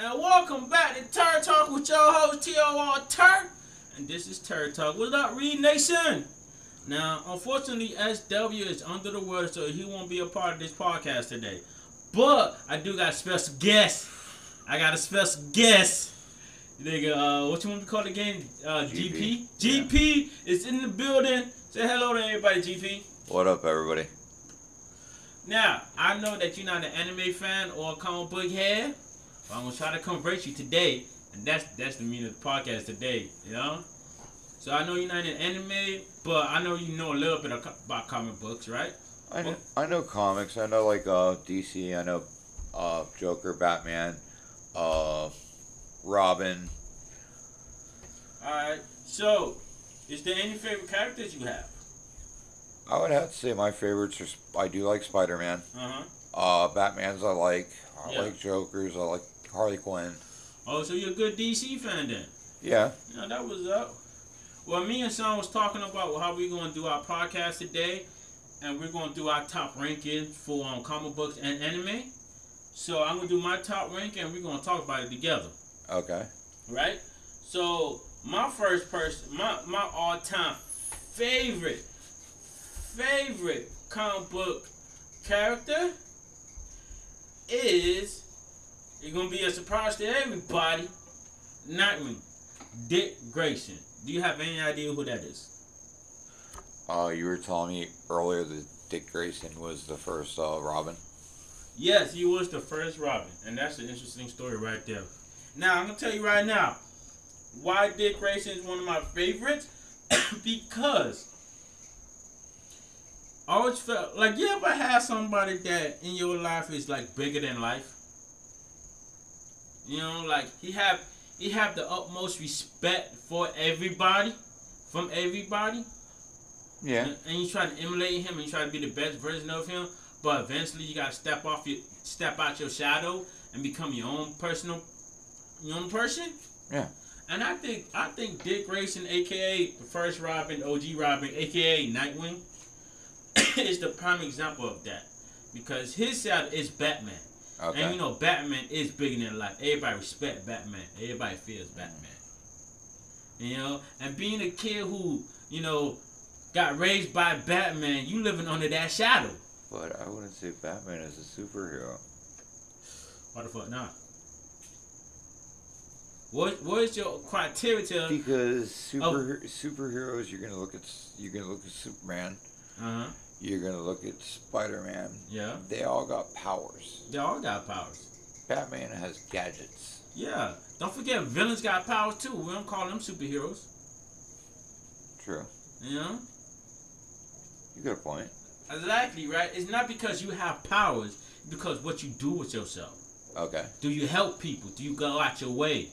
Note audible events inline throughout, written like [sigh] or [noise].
And welcome back to Tor Talk with your host T.O.R. Turd. And this is Tor Talk. What up, Reed Nation? Now, unfortunately, SW is under the weather, so he won't be a part of this podcast today. But I do got a special guest. I got a special guest. Nigga, uh, what you want to call the game? Uh, GP. GP. GP is in the building. Say hello to everybody, GP. What up, everybody? Now, I know that you're not an anime fan or a comic book head, I'm gonna try to convert you today, and that's that's the meaning of the podcast today, you know. So I know you're not an anime, but I know you know a little bit about comic books, right? I know, I know comics. I know like uh, DC. I know uh, Joker, Batman, uh, Robin. All right. So, is there any favorite characters you have? I would have to say my favorites are. I do like Spider Man. Uh huh. Uh, Batman's I like. I Yeah. like Joker's. I like Harley Quinn. Oh, so you're a good DC fan then? Yeah. Yeah, that was up. Well, me and Sean was talking about how we're gonna do our podcast today, and we're gonna do our top ranking for um, comic books and anime. So I'm gonna do my top ranking, and we're gonna talk about it together, Okay. right? So my first person, my my all-time favorite, favorite comic book character is. It's gonna be a surprise to everybody. not me. Dick Grayson. Do you have any idea who that is? Uh, you were telling me earlier that Dick Grayson was the first uh, Robin. Yes, he was the first Robin, and that's an interesting story right there. Now I'm gonna tell you right now why Dick Grayson is one of my favorites [coughs] because I always felt like you ever had somebody that in your life is like bigger than life. You know, like he have he have the utmost respect for everybody, from everybody. Yeah. And, and you try to emulate him and you try to be the best version of him, but eventually you gotta step off your step out your shadow and become your own personal your own person. Yeah. And I think I think Dick Grayson, aka the first Robin, OG Robin, aka Nightwing, [coughs] is the prime example of that. Because his shadow is Batman. Okay. And you know Batman is bigger than life. Everybody respect Batman. Everybody fears Batman. You know, and being a kid who, you know, got raised by Batman, you living under that shadow. but I wouldn't say Batman is a superhero. What the fuck not? What what is your criteria to Because super superheroes, you're gonna look at you're gonna look at Superman. uh-huh. You're gonna look at Spider Man. Yeah. They all got powers. They all got powers. Batman has gadgets. Yeah. Don't forget villains got powers too. We don't call them superheroes. True. You know? You got a point. Exactly, right? It's not because you have powers, because what you do with yourself. Okay. Do you help people? Do you go out your way?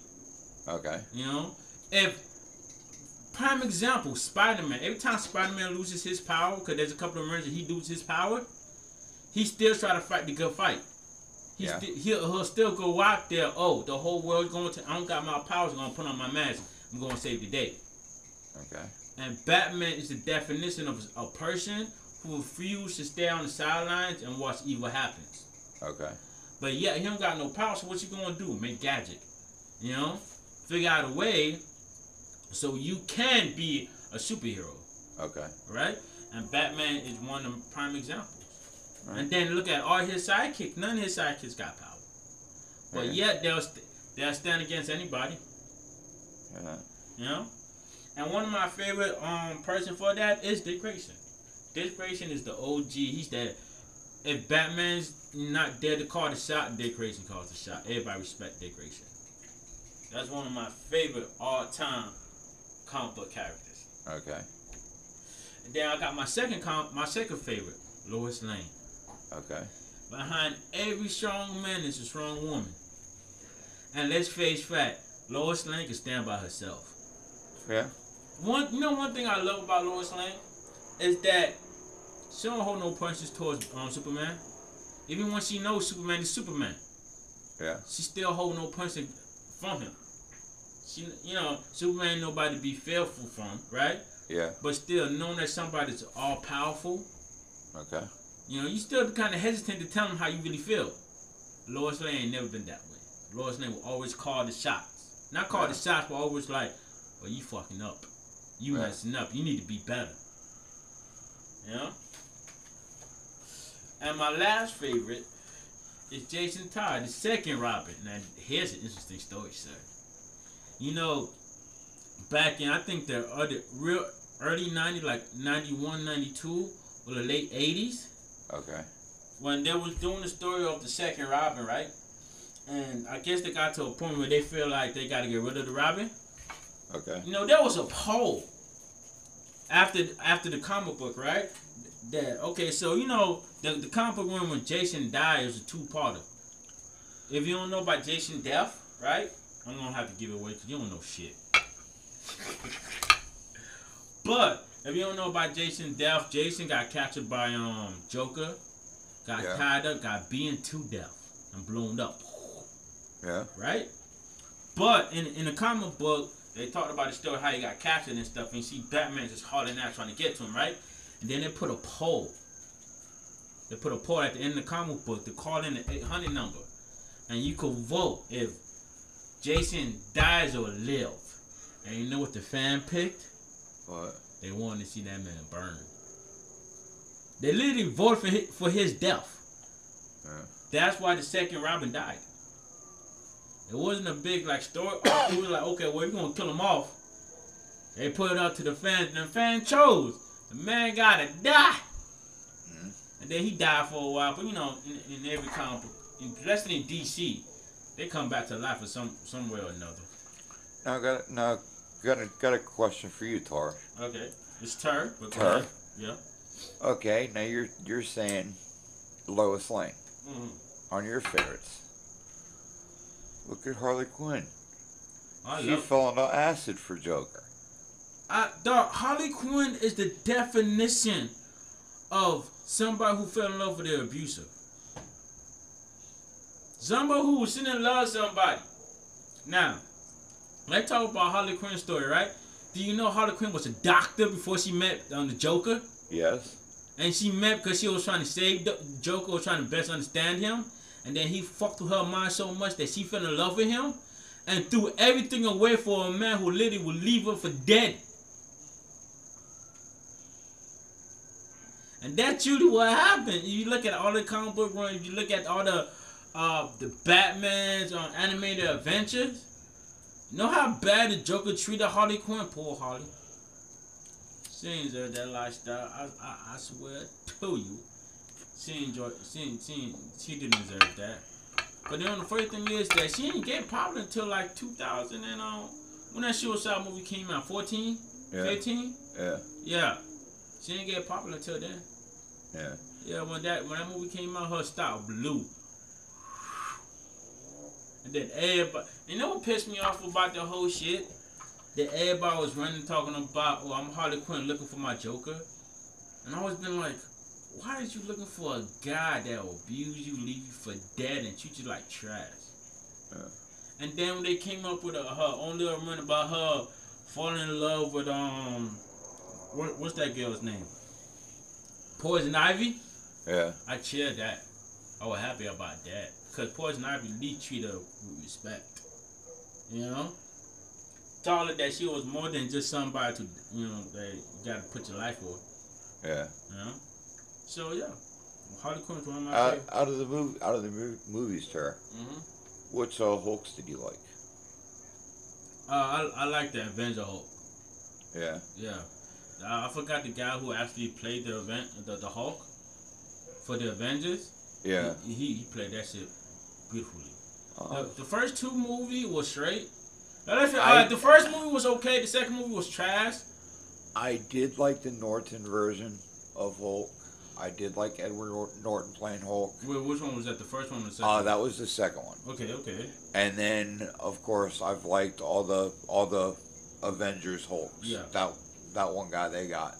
Okay. You know, if prime example, Spider Man. Every time Spider Man loses his power, because there's a couple of moments that he loses his power, he still try to fight the good fight. He Yeah. sti- he'll, he'll still go out there. Oh, the whole world's going to. I don't got my powers. I'm gonna put on my mask. I'm gonna save the day. Okay. And Batman is the definition of a person who refuse to stay on the sidelines and watch evil happens. Okay. But yeah, he don't got no power. So what you gonna do? Make gadget. You know, figure out a way so you can be a superhero, Okay. right? And Batman is one of the prime examples. Right. And then look at all his sidekicks. None of his sidekicks got power. But Yeah. yet they'll st- they'll stand against anybody. Yeah. You know? And one of my favorite um person for that is Dick Grayson. Dick Grayson is the OG. He's that. If Batman's not there to call the shot, Dick Grayson calls the shot. Everybody respect Dick Grayson. That's one of my favorite all-time comic book characters. Okay. And then I got my second com- my second favorite, Lois Lane. Okay. Behind every strong man is a strong woman. And let's face fact, Lois Lane can stand by herself. Yeah. One, you know, one thing I love about Lois Lane is that she don't hold no punches towards um, Superman. Even when she knows Superman is Superman, Yeah. she still hold no punches from him. She, you know, Superman nobody to be fearful from, right? Yeah. But still, knowing that somebody's all powerful, Okay. you know, you still kind of hesitant to tell them how you really feel. Lois Lane ain't never been that way. Lois Lane will always call the shots. Not call the shots, but always like, well, you fucking up. You messing up. You need to be better. You know? And my last favorite is Jason Todd, the second Robin. Now, here's an interesting story, sir. You know, back in, I think the other, real early 90s, like 91, 92, or the late 80s, Okay. when they was doing the story of the second Robin, right? And I guess they got to a point where they feel like they got to get rid of the Robin. Okay. You know, there was a poll after after the comic book, right? That okay, so you know the the comic book one when Jason died is a two parter. If you don't know about Jason death, right? I'm gonna have to give it away because you don't know shit. but if you don't know about Jason death, Jason got captured by um Joker, got Yeah. tied up, got beaten to death, and blown up Yeah. right? But in in the comic book, they talked about the story how he got captured and stuff, and you see Batman just hauling out trying to get to him, right? And then they put a poll. They put a poll at the end of the comic book to call in the 800 number, and you could vote if Jason dies or live. And you know what the fan picked? What? They wanted to see that man burn. They literally voted for his, for his death. Yeah. That's why the second Robin died. It wasn't a big like story. [coughs] it was like, okay, well, we're gonna kill him off. They put it up to the fans, and the fan chose. The man gotta die. Mhm. And then he died for a while. But you know, in, in every comic especially in DC, they come back to life in some some way or another. Now I got now got a got a question for you, Tar. Okay, it's Tar. but go Tur. ahead. Yeah. Okay. Now you're you're saying Lois Lane Mhm. on your favorites. Look at Harley Quinn. I she love. fell into acid for Joker. I, dog, Harley Quinn is the definition of somebody who fell in love with their abuser. Somebody who was sitting in love with somebody. Now, let's talk about Harley Quinn's story, right? Do you know Harley Quinn was a doctor before she met um, the Joker? Yes. And she met because she was trying to save the Joker, was trying to best understand him. And then he fucked with her mind so much that she fell in love with him and threw everything away for a man who literally would leave her for dead. And that's usually what happened. You look at all the comic book runs, you look at all the uh, the Batman's uh, animated adventures. You know how bad the Joker treated Harley Quinn? Poor Harley. She enjoyed that lifestyle. I, I, I swear to you. She enjoyed. She, she, she didn't deserve that. But then the first thing is that she didn't get popular until like 2000 and um when that Suicide movie came out, 14, Yeah. 15. Yeah. Yeah, she didn't get popular until then. Yeah. Yeah, when that when that movie came out, her style blew. And then everybody, you know what pissed me off about the whole shit? That everybody was running talking about, oh, I'm Harley Quinn looking for my Joker. And I always been like, why is you looking for a guy that will abuse you, leave you for dead, and treat you like trash? Yeah. And then when they came up with a, her own little run about her falling in love with um, what, what's that girl's name? Poison Ivy. Yeah. I cheered that. I was happy about that. Because Poison Ivy Lee treated her with respect. You know? Told her that she was more than just somebody to, you know, that you gotta put your life for. Yeah. You know? So, yeah. Harley Quinn's one of my Out, favorite. out of the movie, out of the mov- movies, Tara, hmm which uh, Hulks did you like? Uh, I, I like the Avenger Hulk. Yeah. Yeah. Uh, I forgot the guy who actually played the event, the, the Hulk for the Avengers. Yeah. He, he, he played that shit beautifully. Uh, The, the first two movie was straight. Now, I- uh, the first movie was okay. The second movie was trash. I did like the Norton version of Hulk. I did like Edward Norton playing Hulk. Wh- Which one was that? The first one or the second? Uh, that was the second one. okay, okay. And then, of course, I've liked all the all the Avengers Hulks. Yeah. That that one guy they got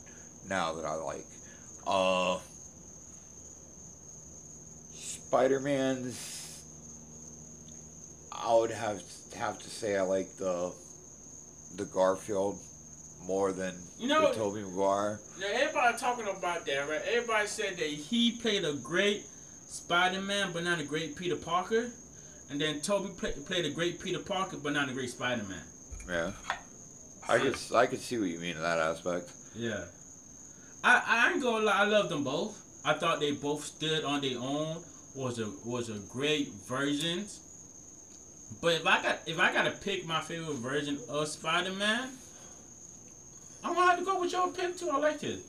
now that I like. Uh, Spider Man's. I would have have to say I like the the Garfield more than You know- the Tobey Maguire. Now everybody talking about that, right? Everybody said that he played a great Spider-Man, but not a great Peter Parker. and then Toby play, played a great Peter Parker, but not a great Spider Man. Yeah. I could I could see what you mean in that aspect. Yeah. I I ain't gonna lie, I love them both. I thought they both stood on their own. Was a was a great versions. But if I got if I gotta pick my favorite version of Spider Man, I'm gonna have to go with your pick too. I liked it.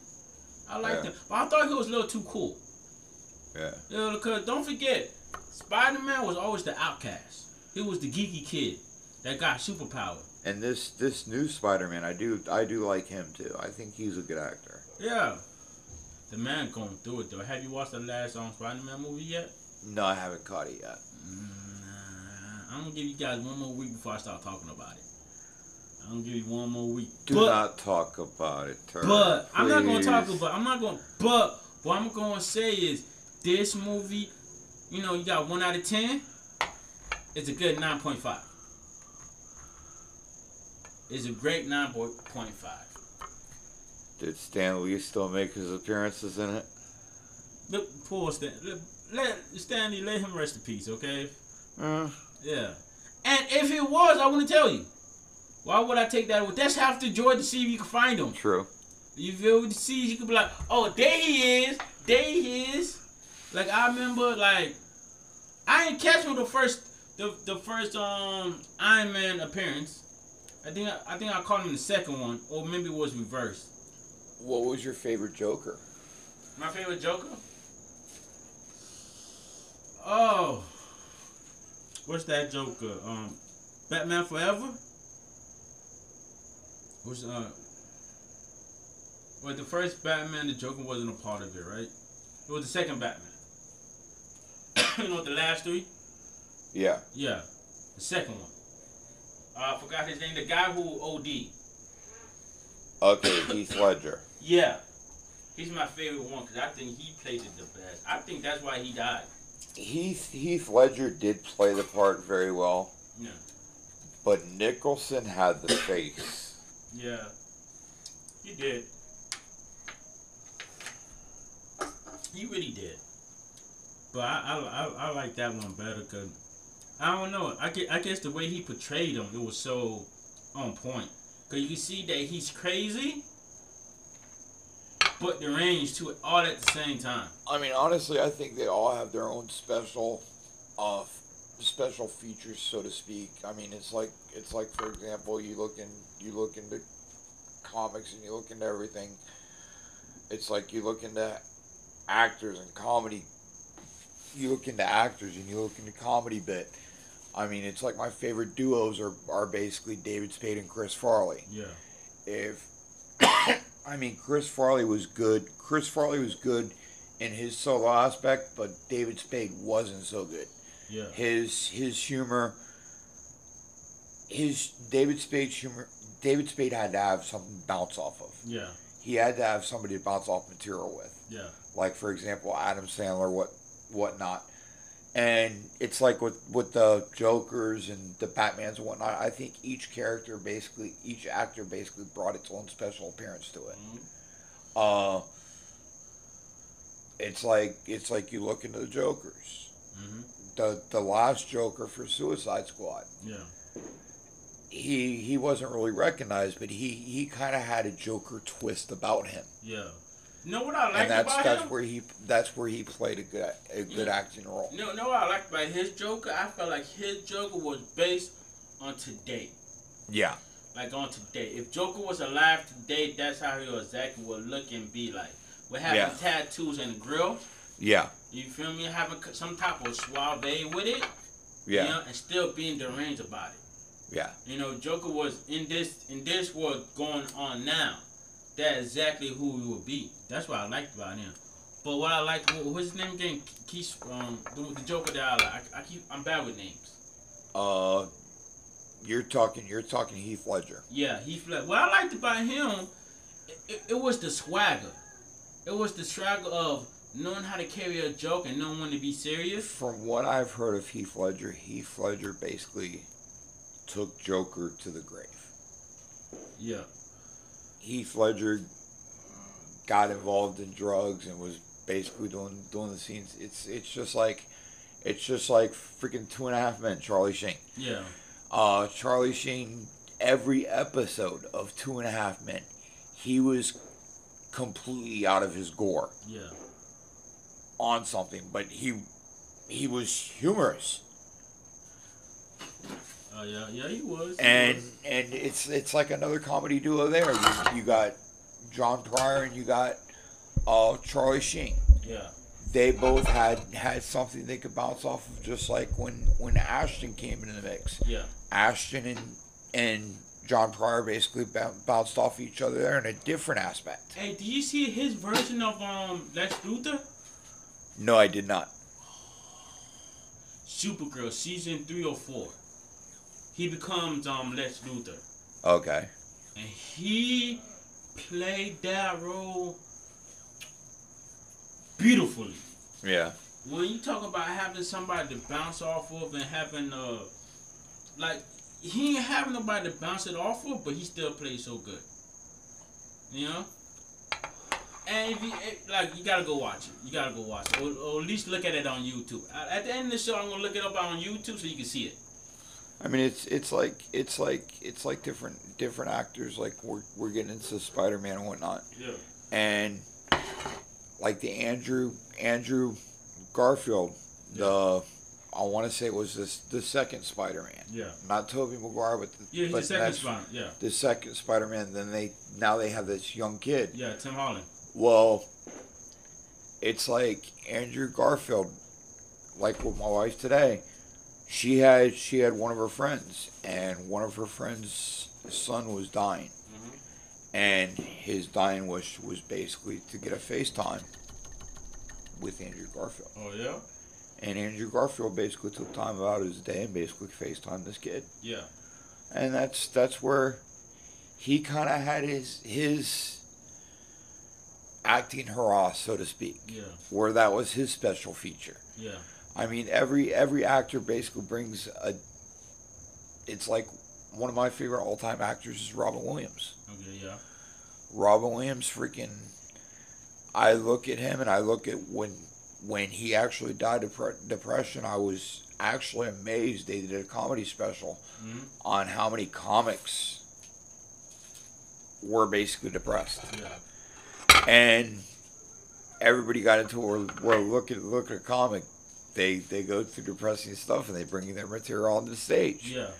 I liked Yeah. him. But I thought he was a little too cool. Yeah. You know, because don't forget, Spider Man was always the outcast. He was the geeky kid that got superpower. And this this new Spider-Man, I do I do like him too. I think he's a good actor. Yeah. The man going through it though. Have you watched the last um, Spider Man movie yet? No, I haven't caught it yet. Nah, I'm gonna give you guys one more week before I start talking about it. I'm gonna give you one more week. Do but, not talk about it, Turk. but I'm not gonna talk please. about. I'm not gonna. But what I'm gonna say is this movie. You know, you got one out of ten. It's a good nine point five. It's a great nine point five. Did Stan Lee still make his appearances in it? Look, poor Stan. Let, let Stan Lee let him rest in peace, okay? Uh, Yeah. And if it was, I wouldn't tell you. Why would I take that away? That's half the joy to see if you can find him. true. You feel me? To see you could be like, oh, there he is, there he is. Like I remember, like I didn't catch him the first, the the first um Iron Man appearance. I think I, I think I caught him in the second one, or maybe it was reversed. What was your favorite Joker? My favorite Joker. Oh, what's that Joker? Um, Batman Forever. Was uh, well the first Batman, the Joker wasn't a part of it, right? It was the second Batman. [coughs] you know the last three? Yeah. Yeah, the second one. Uh, I forgot his name. The guy who OD. Okay, Heath [coughs] Ledger. Yeah, he's my favorite one because I think he played it the best. I think that's why he died. Heath Heath Ledger did play the part very well. Yeah. But Nicholson had the face. Yeah, he did. He really did. But I I, I, I like that one better because I don't know. I get I guess the way he portrayed him, it was so on point. Cause you see that he's crazy, but range to it all at the same time. I mean, honestly, I think they all have their own special, uh, special features, so to speak. I mean, it's like it's like for example, you look in you look into comics and you look into everything. It's like you look into actors and comedy. You look into actors and you look into comedy bit. I mean, it's like my favorite duos are, are basically David Spade and Chris Farley Yeah. if I mean Chris Farley was good. Chris Farley was good in his solo aspect, but David Spade wasn't so good. Yeah. His his humor his David Spade's humor David Spade had to have something to bounce off of. Yeah. He had to have somebody to bounce off material with. Yeah. Like for example Adam Sandler what whatnot. And it's like with with the Jokers and the Batmans and whatnot. I think each character basically, each actor basically brought its own special appearance to it. Mhm. Uh, it's like it's like you look into the Jokers. Mhm. The the last Joker for Suicide Squad. Yeah. He he wasn't really recognized, but he he kind of had a Joker twist about him, Yeah. Know what I like and that's about that's him? where he that's where he played a good a good acting role. No, know what I like about his Joker? I felt like his Joker was based on today. Yeah, Like on today. If Joker was alive today, that's how he exactly would look and be like. With having Yeah. tattoos and grills. yeah, You feel me? Having some type of suave with it. yeah, You know, and still being deranged about it. yeah. You know, Joker was in this in this world going on now. That's exactly who he would be. That's what I liked about him. But what I like, what, what's his name again? Keith, um, the, the Joker that I like. I, I keep, I'm bad with names. Uh, you're talking you're talking Heath Ledger. Yeah, he fled. What I liked about him, it, it, it was the swagger. It was the swagger of knowing how to carry a joke and knowing when to be serious. From what I've heard of Heath Ledger, Heath Ledger basically took Joker to the grave. Yeah, Heath Ledger got involved in drugs and was basically doing doing the scenes. It's it's just like It's just like freaking Two and a Half Men, Charlie Sheen. Yeah. Uh, Charlie Sheen, every episode of Two and a Half Men, he was completely out of his gore Yeah. on something, but he he was humorous. Oh yeah, yeah, he was. He and was. and it's it's like another comedy duo there. You, you got Jon Cryer and you got uh, Charlie Sheen. yeah, They both had had something they could bounce off of, just like when when Ashton came into the mix. yeah, Ashton and and Jon Cryer basically bou- bounced off each other there in a different aspect. Hey, do you see his version of um Lex Luthor? No, I did not. Supergirl season three or four. He becomes um Lex Luthor, Okay. and he played that role beautifully. Yeah. When you talk about having somebody to bounce off of and having uh like he ain't having nobody to bounce it off of, but he still plays so good. You know? And if you, it, like you gotta go watch it. You gotta go watch it. Or, or at least look at it on YouTube. At the end of the show I'm gonna look it up on YouTube so you can see it. I mean, it's it's like it's like it's like different different actors. Like we're we're getting into Spider Man and whatnot. Yeah. and like the Andrew Andrew Garfield, the I want to say it was this the second Spider-Man, Yeah. not Tobey Maguire, but the, Yeah, but the second spot. Yeah. the second Spider-Man. Then they now they have this young kid. Yeah, Tim Holland. Well, it's like Andrew Garfield, like with my wife today. She had she had one of her friends, and one of her friends' son was dying Mhm. and his dying wish was basically to get a FaceTime with Andrew Garfield. Oh yeah? And Andrew Garfield basically took time out of his day and basically FaceTime this kid. Yeah. And that's that's where he kind of had his his acting hurrah, so to speak, Yeah. where that was his special feature. Yeah. I mean, every every actor basically brings a. It's like one of my favorite all time actors is Robin Williams. Okay, yeah. Robin Williams freaking I look at him and I look at when when he actually died of depre- depression I was actually amazed they did a comedy special Mhm. on how many comics were basically depressed Yeah. and everybody got into where, where look at look at a comic they they go through depressing stuff and they bring their material on the stage Yeah.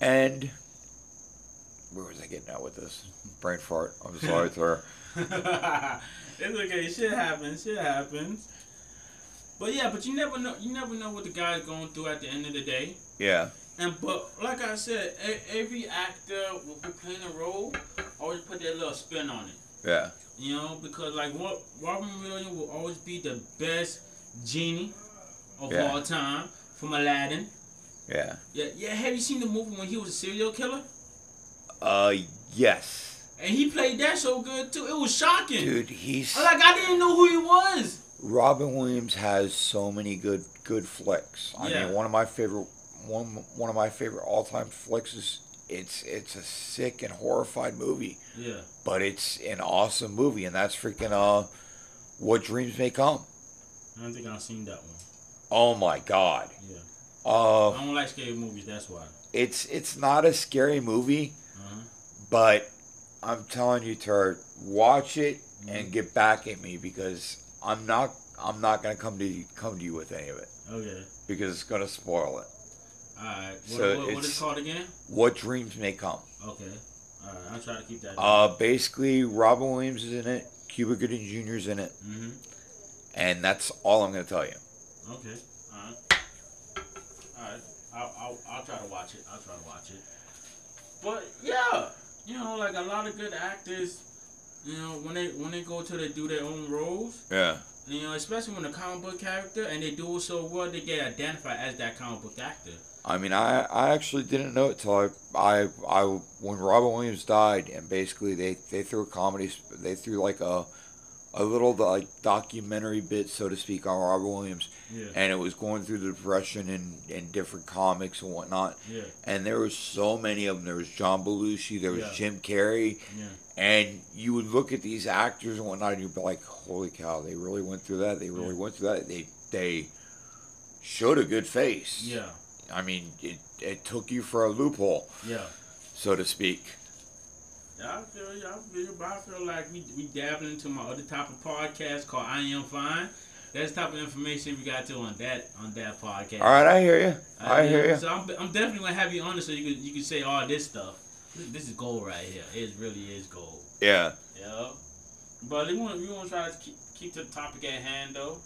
and where was I getting at with this brain fart I'm sorry sir [laughs] [laughs] it's okay. Shit happens. Shit happens. But yeah, but you never know. You never know what the guy's going through at the end of the day. yeah And but like I said, e- every actor will be playing a role always put their little spin on it. yeah You know, because like what Robin Williams will always be the best genie of Yeah. all time from Aladdin. yeah Yeah, yeah. Have you seen the movie when he was a serial killer? Uh, yes, And he played that so good too. It was shocking. dude. He's Like I didn't know who he was. Robin Williams has so many good good flicks. I Yeah. mean, one of my favorite one one of my favorite all time flicks is it's it's a sick and horrified movie, Yeah. but it's an awesome movie, and that's freaking uh, what dreams may come. I don't think I've seen that one. Oh my God. Yeah. Uh, I don't like scary movies. That's why. it's it's not a scary movie, Uh-huh. but I'm telling you, Turd, watch it Mm-hmm. and get back at me because I'm not I'm not gonna come to you, come to you with any of it Okay. because it's gonna spoil it. All right. What, So what, what it called again? What dreams may come. Okay. All right. I'll try to keep that. Uh, basically, Robin Williams is in it, Cuba Gooding Jr. is in it, mm-hmm. and that's all I'm gonna tell you. Okay. All right. All right. I'll, I'll, I'll try to watch it. I'll try to watch it. But yeah, you know, like a lot of good actors, you know, when they when they go to they do their own roles, Yeah. you know, especially when a comic book character and they do it so well, they get identified as that comic book actor. I mean, I, I actually didn't know it till I, I, I when Robin Williams died, and basically they, they threw a comedy, they threw like a, a little like documentary bit, so to speak, on Robin Williams, Yeah. and it was going through the depression and, and different comics and whatnot, Yeah. and there was so many of them. There was John Belushi, there was Yeah. Jim Carrey, Yeah. and you would look at these actors and whatnot, and you'd be like, "Holy cow! They really went through that. They really Yeah. went through that. They they showed a good face. Yeah, I mean, it, it took you for a loophole, yeah. so to speak. Yeah, I feel you. I feel you. But I feel like we we dabbling into my other type of podcast called I Am Fine. That's the type of information we got to on that on that podcast. All right, I hear you. I Uh, hear you. So I'm, I'm definitely gonna have you on it so you can you can say all this stuff. This, this is gold right here. It really is gold. Yeah. Yeah. But we want we want to try to keep keep to the topic at hand though.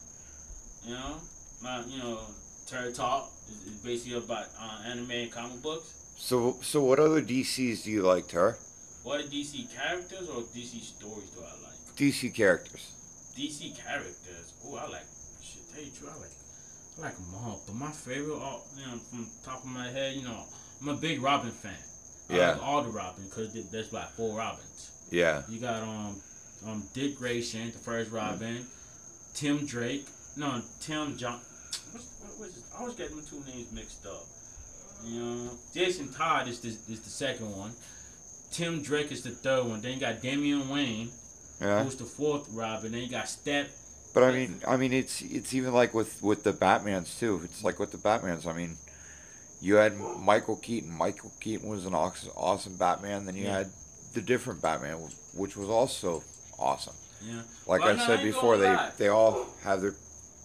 You know, my you know, Tor Talk is, basically about uh, anime and comic books. So, so what other DCs do you like, Ter? What DC characters or DC stories do I like? DC characters. DC characters. Oh, I like. Shit, tell you truth, I like. I like them all, but my favorite, all you know, from the top of my head, you know, I'm a big Robin fan. I Yeah. like all the Robins because there's like four Robins. Yeah. You got um, um Dick Grayson, the first Robin, Tim Drake, no Tim John. What's, what was it? I always get them two names mixed up. You know, Jason Todd is the is the second one. Tim Drake is the third one. Then you got Damian Wayne, Yeah. who's the fourth Robin. Then you got Step. But I mean, I mean, it's it's even like with with the Batman's too. It's like with the Batman's. I mean, you had Michael Keaton. Michael Keaton was an awesome, Batman. Then you Yeah. had the different Batman, which was also awesome. Yeah, Like Well, I I said ain't before, they lie. they all have their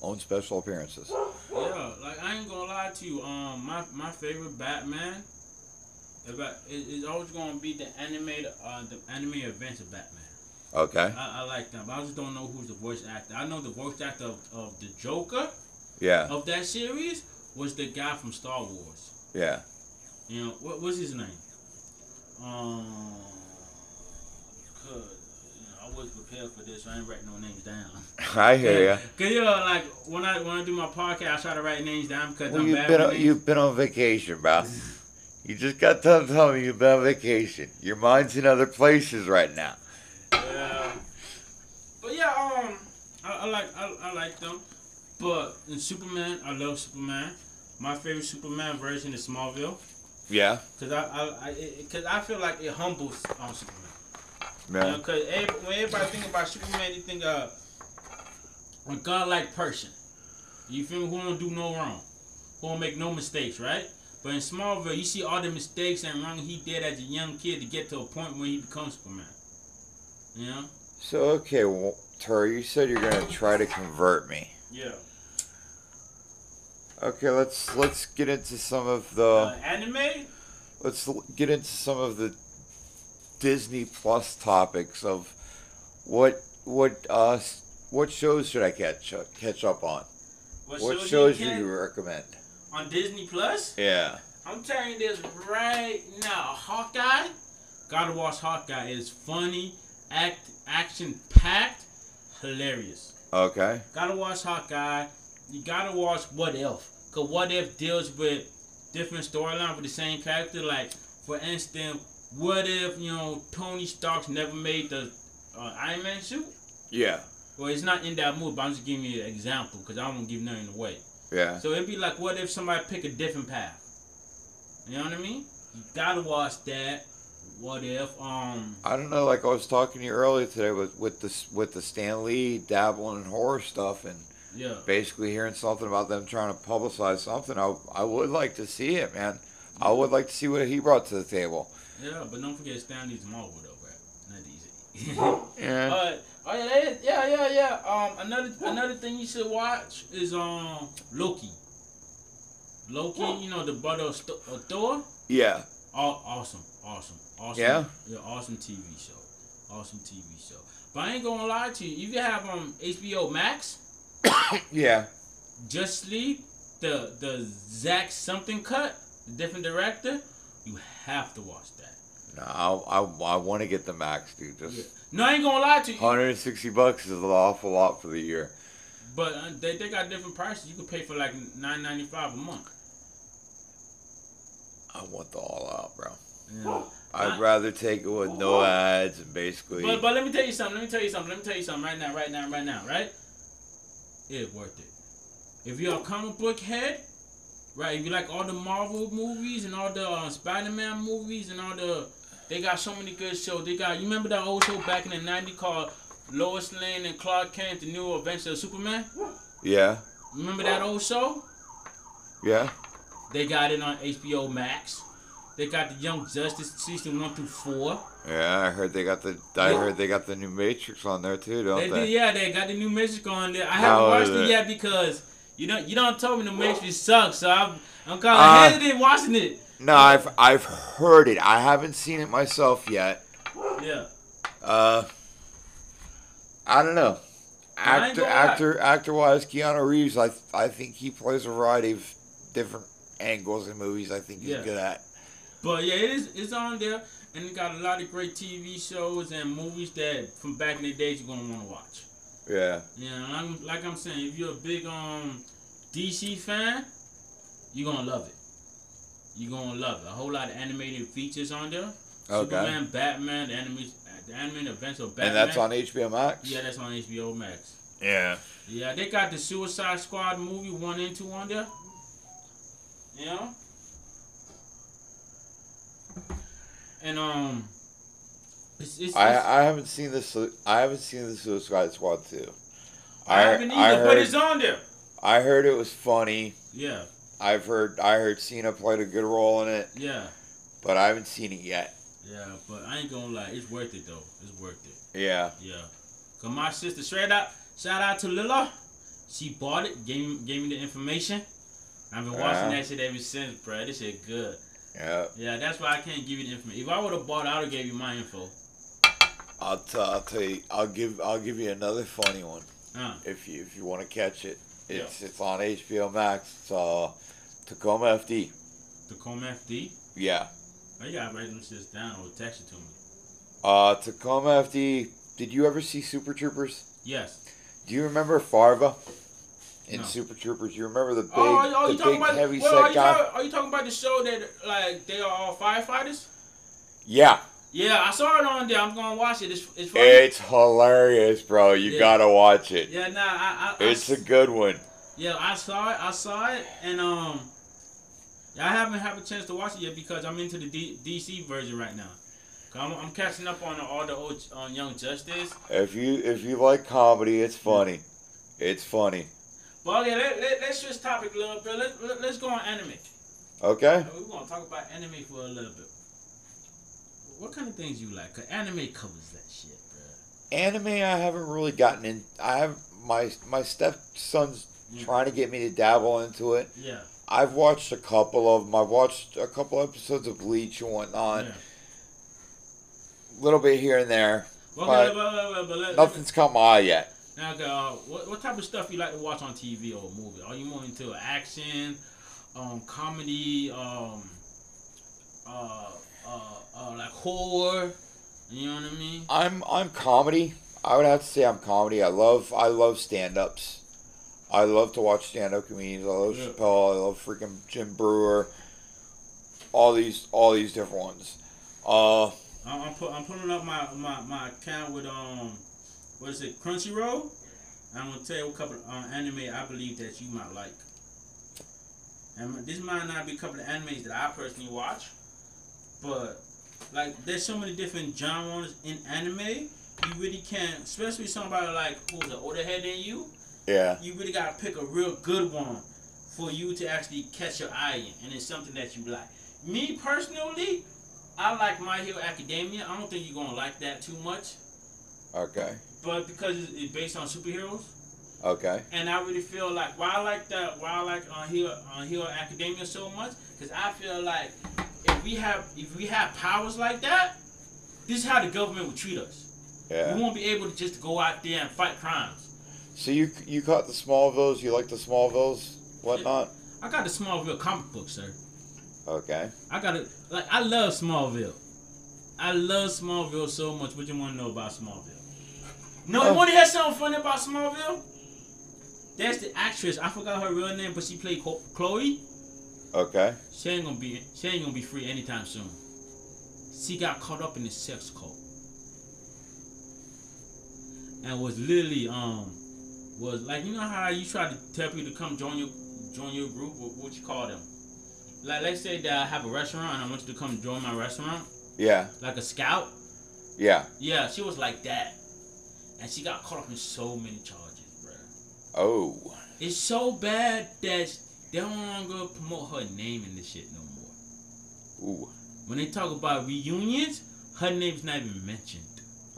own special appearances. yeah. Like I ain't gonna lie to you. Um, my my favorite Batman. About is, is always gonna be the animated uh the anime events of Batman. Okay. I, I like them, but I just don't know who's the voice actor. I know the voice actor of, of the Joker Yeah. of that series was the guy from Star Wars. Yeah. You know what what's his name? Um, cause you know, I wasn't prepared for this, so I ain't writing no names down. [laughs] I hear ya. [laughs] Cause you know, like when I when I do my podcast, I try to write names down because Well, I'm you've bad been on, you've been on vacation, bro. [laughs] You just got done telling me you've been on vacation. Your mind's in other places right now. Yeah. But yeah, um, I, like I, I like them. But in Superman, I love Superman. My favorite Superman version is Smallville. Yeah. Cause I, I, I it, cause I feel like it humbles on Superman. Yeah. You know, cause every, when everybody think about Superman, they think of a godlike person. You feel me? Who don't do no wrong, who don't make no mistakes, right? But in Smallville, you see all the mistakes and wrong he did as a young kid to get to a point where he becomes Superman. You know? So okay, well, Tur, you said you're gonna try to convert me. Yeah. Okay, let's let's get into some of the Uh, anime? let's get into some of the Disney Plus topics of what what uh what shows should I catch up, catch up on? What shows shows do can- you recommend? on Disney Plus? Yeah. I'm telling you this right now. Hawkeye, gotta watch Hawkeye. It's funny, act, action packed, hilarious. Okay. Gotta watch Hawkeye. You gotta watch What If. Cause What If deals with different storyline with the same character. Like for instance, what if you know Tony Stark's never made the uh, Iron Man suit? Yeah. Well, it's not in that movie, but I'm just giving you an example because I don't give nothing away. Yeah. So it'd be like, what if somebody pick a different path? You know what I mean? You gotta watch that. What if, um, I don't know. Like I was talking to you earlier today with with this with the Stan Lee dabbling in horror stuff and yeah, basically hearing something about them trying to publicize something. I I would like to see it, man. I would like to see what he brought to the table. yeah, but don't forget Stan Lee's Marvel though, bro. Not DC. [laughs] Yeah. uh, oh yeah, yeah, yeah, yeah. Um, another another thing you should watch is um Loki. Loki, you know the brother of Thor. Yeah. Aw awesome, awesome, awesome. Yeah? Yeah, awesome TV show. Awesome TV show. But I ain't gonna lie to you. If you have um HBO Max, [coughs] Yeah. Justice League, the the Zach something cut, the different director, you have to watch that. No, I I, I want to get the max, dude. Just Yeah. No, I ain't gonna lie to you. 160 bucks is an awful lot for the year. But uh, they, they got different prices. You could pay for like nine ninety five a month. I want the all out, bro. Yeah. I'd rather take it with no ads and basically. But but let me tell you something. Let me tell you something. Let me tell you something right now, right now, right now, right? It's worth it. If you're a comic book head, right? If you like all the Marvel movies and all the uh, Spider-Man movies and all the, they got so many good shows. They got you remember that old show back in the '90s called Lois Lane and Clark Kent: The New Adventures of Superman? yeah. Remember that old show? Yeah. They got it on HBO Max. They got the Young Justice season one through four. Yeah, I heard they got the. I Yeah. heard they got the new Matrix on there too, don't They they? did, yeah, they got the new Matrix on there. I How haven't watched it yet because you don't you don't told me the Matrix sucks, so I'm I'm kind of Uh, hesitant watching it. No, I've I've heard it. I haven't seen it myself yet. Yeah, Uh, I don't know. Actor, actor, actor wise, Keanu Reeves. I I think he plays a variety of different angles in movies. I think he's Yeah. good at. but yeah, it is it's on there, and it got a lot of great TV shows and movies that from back in the days you're gonna want to watch. Yeah. Yeah, and I'm, like I'm saying, if you're a big um DC fan, you're gonna love it. You're gonna love it. A whole lot of animated features on there. Okay. Superman, Batman, the anime, the animated events of Batman. And that's on HBO Max. Yeah, that's on HBO Max. Yeah. Yeah, they got the Suicide Squad movie one and two on there. You know? And um it's, it's, I it's- I haven't seen this. I haven't seen the Suicide Squad two. I haven't either, I but heard, it's on there. I heard it was funny. Yeah, I've heard I heard Cena played a good role in it, yeah, but I haven't seen it yet. yeah. But I ain't gonna lie, it's worth it though. It's worth it. Yeah. Yeah. Cause my sister straight out, shout out to Lila. She bought it, gave gave me the information. I've been watching Yeah. that shit ever since, bro. This shit good. Yeah. Yeah, that's why I can't give you the information. If I would have bought I would have gave you my info. I'll, t- I'll tell you. I'll give I'll give you another funny one Uh, if you if you want to catch it. It's it's on HBO Max. It's uh, Tacoma FD. Tacoma FD. Yeah. Oh, you gotta write them shits down or text it to me. Uh, Tacoma FD. Did you ever see Super Troopers? Yes. Do you remember Farva in No. Super Troopers? You remember the big, oh, oh, you the big about? heavy Well, are set you, guy? talking, are you talking about the show that like they are all firefighters? Yeah, Yeah, I saw it on there. I'm gonna watch it. It's it's funny. it's hilarious, bro. You Yeah. gotta watch it. yeah, nah, I, I, I It's a good one. Yeah, I saw it. I saw it, and um, I haven't had a chance to watch it yet because I'm into the D- DC version right now. I'm, I'm catching up on all the old on Young Justice. If you if you like comedy, it's funny. It's funny. But yeah, let, let, let's switch topic a little bit. Let, let, let's go on anime. Okay. We're gonna talk about anime for a little bit. What kind of things you like? Cause anime covers that shit, bro. Anime, I haven't really gotten in. I have my my stepson's Mm. trying to get me to dabble into it. Yeah. I've watched a couple of them. I've watched a couple episodes of Bleach and whatnot. yeah. A little bit here and there. Well, But Nothing's come my eye yet. Now, uh, what, what type of stuff you like to watch on TV or movie? Are you more into action, um, comedy, um, uh, uh, uh, like horror? You know what I mean? I'm I'm comedy. I would have to say I'm comedy. I love I love stand ups. I love to watch stand up comedians. I love Yeah. Chappelle. I love freaking Jim Breuer. All these all these different ones. Uh I'm, I'm, put, I'm putting up my, my, my account with um, what is it, Crunchyroll? I'm gonna tell you a couple of uh, anime I believe that you might like. And this might not be a couple of animes that I personally watch, but like there's so many different genres in anime. You really can't, especially somebody like who's an older head than you. yeah. You really gotta pick a real good one for you to actually catch your eye in, and it's something that you like. Me personally, I like My Hero Academia. I don't think you're gonna like that too much, Okay. But because it's, it's based on superheroes, Okay. and I really feel like why I like that, why I like uh, Hero uh, Hero Academia so much, because I feel like if we have if we have powers like that, this is how the government would treat us. Yeah. We won't be able to just go out there and fight crimes. So you you caught the Smallvilles. You like the Smallvilles, whatnot. I got the Smallville comic book, sir. Okay. I gotta like I love Smallville. I love Smallville so much. What you want to know about Smallville? No, you want to hear something funny about Smallville? That's the actress. I forgot her real name, but she played Chloe. Okay. She ain't gonna be. She ain't gonna be free anytime soon. She got caught up in the sex cult, and was literally um was like you know how you try to tell people to come join your join your group. What, what you call them? Like let's say that I have a restaurant and I want you to come join my restaurant, Yeah. like a scout. Yeah. Yeah, she was like that, and she got caught up in so many charges, bro. Oh. It's so bad that they don't longer promote her name in this shit no more. Ooh. When they talk about reunions, her name's not even mentioned.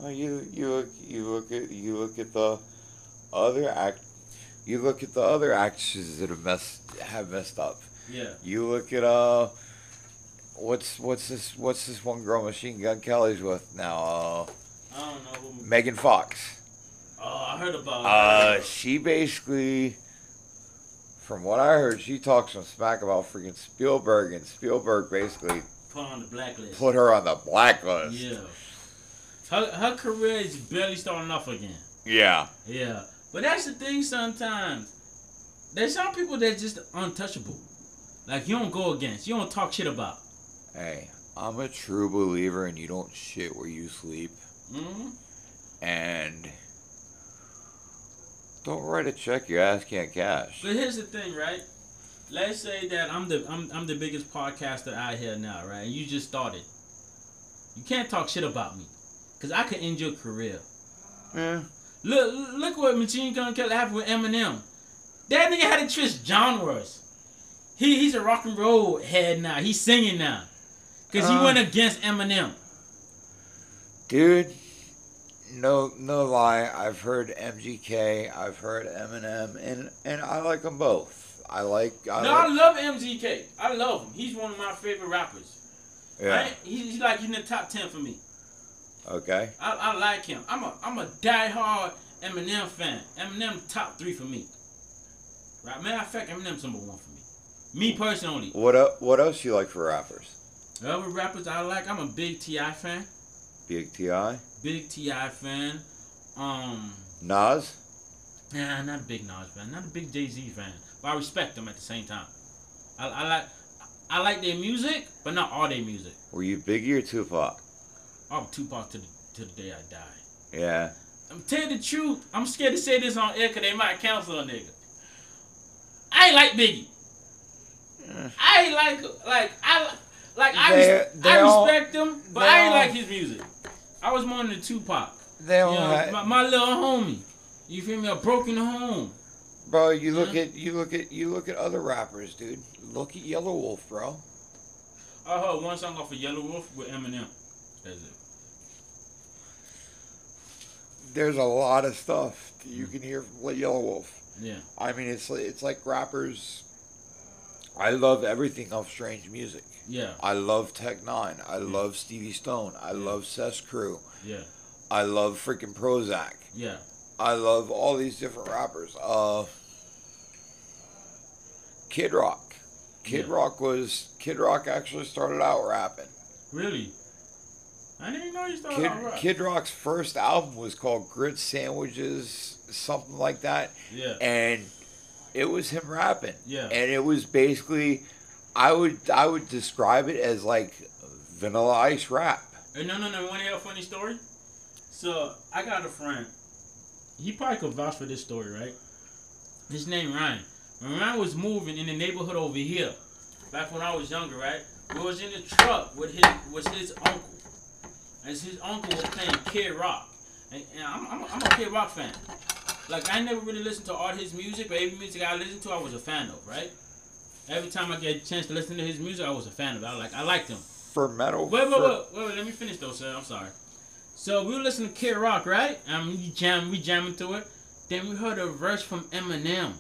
Oh, you you look you look at you look at the other act. You look at the other actresses that have messed have messed up. Yeah. You look at uh, what's what's this what's this one girl Machine Gun Kelly's with now? Uh, I don't know who. Megan Fox. Oh, I heard about. Uh, she basically, from what I heard, she talks some smack about freaking Spielberg, and Spielberg basically put her on the blacklist. put her on the blacklist. Yeah. Her her career is barely starting off again. Yeah. Yeah. But that's the thing sometimes. There's some people that just untouchable. Like you don't go against. You don't talk shit about. Hey, I'm a true believer, and you don't shit where you sleep, hmm and don't write a check your ass can't cash. But here's the thing, right? Let's say that I'm the I'm, I'm the biggest podcaster out here now, right? And you just started. You can't talk shit about me, cause I could end your career. Yeah. Look look what Machine Gun Kelly happened with Eminem. That nigga had to twist genres. He he's a rock and roll head now. He's singing now, cause he Uh. went against Eminem. Dude, no no lie, I've heard MGK, I've heard Eminem, and and I like them both. I like I no, I love MGK. I love him. He's one of my favorite rappers. yeah. Right? He's, he's like in the top ten for me. Okay. I, I like him. I'm a I'm a diehard Eminem fan. Eminem top three for me. Right? Matter of fact, Eminem's number one for me. Me personally. What el- what else you like for rappers? Other rappers I like, I'm a big T.I. fan. Big Ti, Big T.I. fan. Um, Nas. nah, not a big Nas fan. Not a big Jay Z fan. But I respect them at the same time. I, I like I like their music, but not all their music. Were you Biggie or Tupac? I'm Tupac to the to the day I die. Yeah. I'm telling the truth. I'm scared to say this on air because they might cancel a nigga. I ain't like Biggie. Eh. I ain't like like I like I res- they I all- respect him, but I ain't all- like his music. I was more into Tupac. They You know, my, my little homie. You feel me? A broken home. bro. You look Yeah. at you look at you look at other rappers, dude. Look at Yelawolf, bro. I heard one song off of Yelawolf with Eminem. That's it. There's a lot of stuff you can hear from Yelawolf. Yeah. I mean, it's it's like rappers. I love everything off strange music. Yeah. I love Tech N9ne. I love Stevie Stone. I Yeah. love CES Cru. Yeah. I love freaking Prozak. Yeah. I love all these different rappers. Uh, Kid Rock. Kid Yeah. Rock was Kid Rock actually started out rapping. Really? I didn't know you started Kid, out rap. Kid Rock's first album was called Grits Sandwiches, something like that, Yeah. and it was him rapping. Yeah. and it was basically I would I would describe it as like vanilla ice rap. Hey, no, no, no. Want to hear a funny story? So I got a friend. He probably could vouch for this story, right? His name Ryan. When Ryan was moving in the neighborhood over here, back when I was younger, right? We was in the truck with his with his uncle, and his uncle was playing Kid Rock, and, and I'm, I'm, I'm a Kid Rock fan. Like I never really listened to all his music, but every music I listened to, I was a fan of, right? Every time I get a chance to listen to his music, I was a fan of it. I like I liked him. For metal, Wait, wait, wait, wait, wait, let me finish though, sir. I'm sorry. So we were listening to Kid Rock, right? And we jam, we jamming to it. Then we heard a verse from Eminem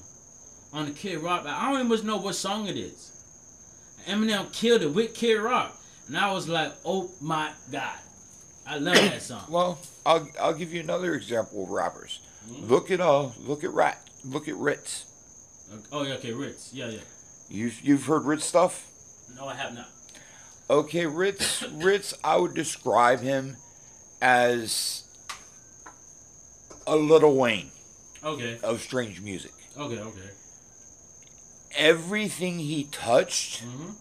on the Kid Rock. I don't even know what song it is. Eminem killed it with Kid Rock, and I was like, oh my god, I love that [coughs] song. Well, I'll I'll give you another example of rappers. Mhm. Look at uh look at Rat look at Rittz. Oh yeah, okay, Rittz. Yeah, yeah. You've you've heard Rittz stuff? No, I have not. Okay, Rittz [coughs] Rittz I would describe him as a Lil Wayne Okay, of strange music. okay, okay. Everything he touched hmm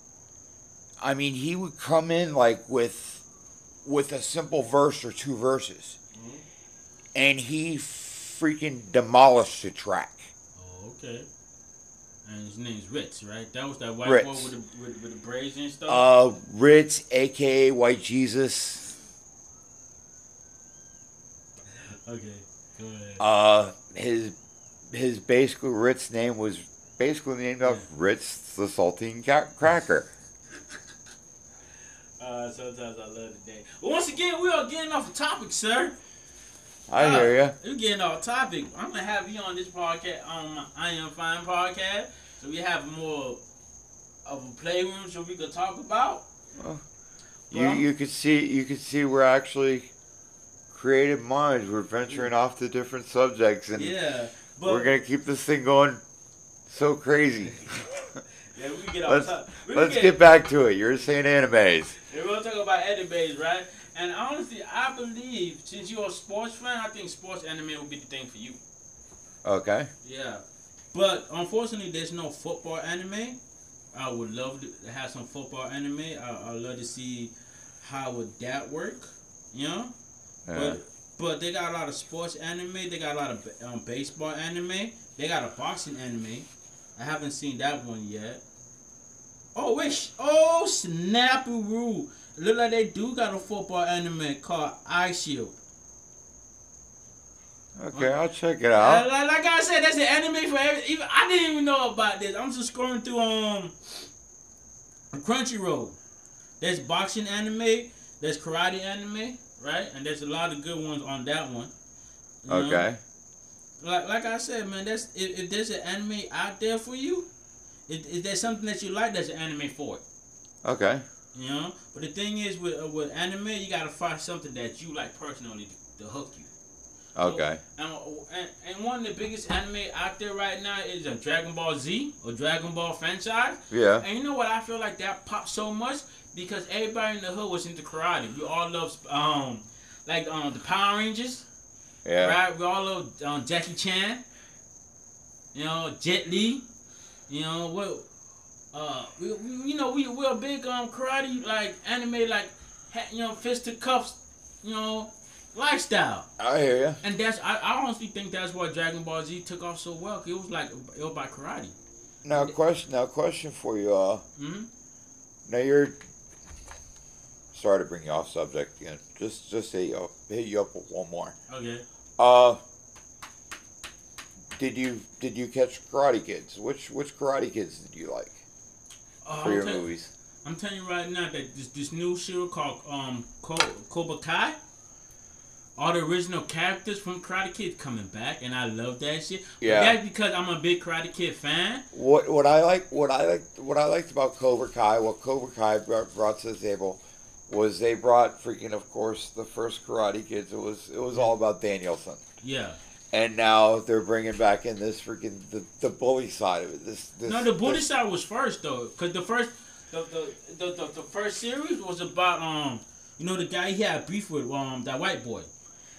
I mean, he would come in like with with a simple verse or two verses, Mhm. and he freaking demolished the track. Oh, okay. And his name's Rittz, right? That was that white Rittz. boy with the with, with the braids and stuff. Uh, Rittz, aka White Jesus. okay, go ahead. Uh, his his basically Rittz name was basically named after Ritz the saltine ca- cracker. [laughs] Uh, sometimes I love the day. But once again, we are getting off the topic, sir. I hear ya. You're getting off topic. I'm gonna have you on this podcast, on my I Am Fine podcast, so we have more of a playroom so we could talk about. You Well- you could see you could see we're actually creative minds. We're venturing off to different subjects, and Yeah, but we're gonna keep this thing going so crazy. [laughs] yeah, we get off let's. We let's can get back to it. You're saying animes. We're gonna talk about animes, right? And honestly, I believe since you're a sports fan, I think sports anime would be the thing for you. Okay. Yeah, but unfortunately, there's no football anime. I would love to have some football anime. I I love to see how would that work. You know, Yeah. but but they got a lot of sports anime. They got a lot of um, baseball anime. They got a boxing anime. I haven't seen that one yet. Oh wait! Oh snapperoo! Look like they do got a football anime called Eye Shield. Okay, I'll check it out. like, like I said, that's an anime for every. Even I didn't even know about this. I'm just scrolling through um Crunchyroll. There's boxing anime. There's karate anime, right? And there's a lot of good ones on that one. You know? Okay. Like like I said, man, that's if, if there's an anime out there for you, if, if there's something that you like, there's an anime for it. Okay. You know. But the thing is, with uh, with anime, you gotta find something that you like personally to, to hook you. Okay. And, and, and one of the biggest anime out there right now is a Dragon Ball Z or Dragon Ball franchise. Yeah. And you know what? I feel like that popped so much because everybody in the hood was into karate. We all love um like um the Power Rangers, Yeah. right? We all love um, Jackie Chan. You know Jet Li. You know what? Uh, we, we you know we we're a big um karate like anime like you know fist to cuffs, you know lifestyle. I hear ya. And that's I, I honestly think that's why Dragon Ball Z took off so well. 'cause It was like it was by karate. Now question. Now question for you. Uh. hmm Now you're. Sorry to bring you off subject again. Just just hit you up, hit you up with one more. Okay. Uh. Did you did you catch Karate Kids? Which which Karate Kids did you like Uh, for I'm, your movies? I'm telling you right now that this this new show called um Cobra Kai. All the original characters from Karate Kid coming back, and I love that shit. But Yeah. that's because I'm a big Karate Kid fan. What what I like what I like what I liked about Cobra Kai, what Cobra Kai brought, brought to the table, was they brought freaking of course the first Karate Kids. It was it was all about Daniel-san, Yeah. And now they're bringing back in this freaking the, the bully side of it. This, this No, the bully this- side was first though, cause the first the the, the, the, the first series was about um you know the guy he had beef with um that white boy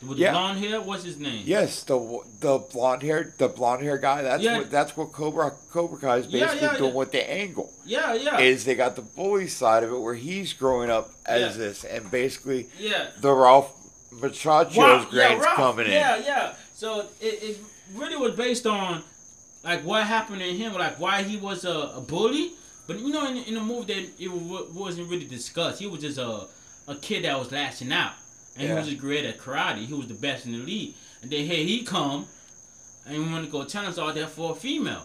with Yeah. the blonde hair. What's his name? Yes, the the blonde hair the blonde hair guy. That's Yeah. what that's what Cobra Cobra Kai is basically yeah, doing with the angle. Yeah, yeah, Is they got the bully side of it where he's growing up as this, and basically yeah. the Ralph Macchio's Wow, grades coming in. Yeah, yeah. So it, it really was based on like what happened to him, like why he was a, a bully. But you know, in, in the movie, that it wa- wasn't really discussed. He was just a a kid that was lashing out, and Yeah. he was just great at karate. He was the best in the league. And then here he come, and he want to go challenge all that for a female.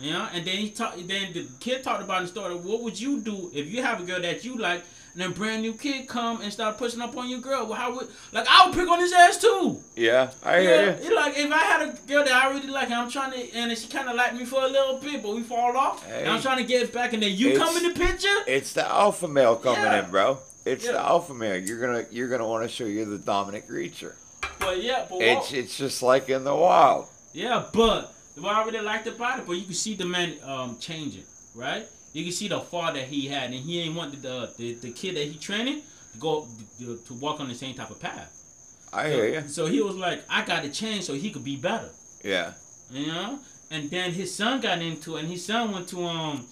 You know, and then he talked. Then the kid talked about the story. What would you do if you have a girl that you like, and a brand new kid come and start pushing up on your girl? Well, how would like I would pick on his ass too. Yeah, I hear you. like if I had a girl that I really like, and I'm trying to, and she kind of liked me for a little bit, but we fall off, and I'm trying to get back, and then you come in the picture. It's the alpha male coming Yeah. in, bro. It's the alpha male. You're gonna you're gonna want to show you're the dominant creature. But yeah, but It's it's just like in the wild. yeah, but what I really liked about it, but you can see the man um changing, right? You can see the fall that he had, and he ain't want the the, the kid that he training to go to, to walk on the same type of path. I so, hear you. So he was like, I got to change so he could be better. Yeah. You know? And then his son got into it, and his son went to um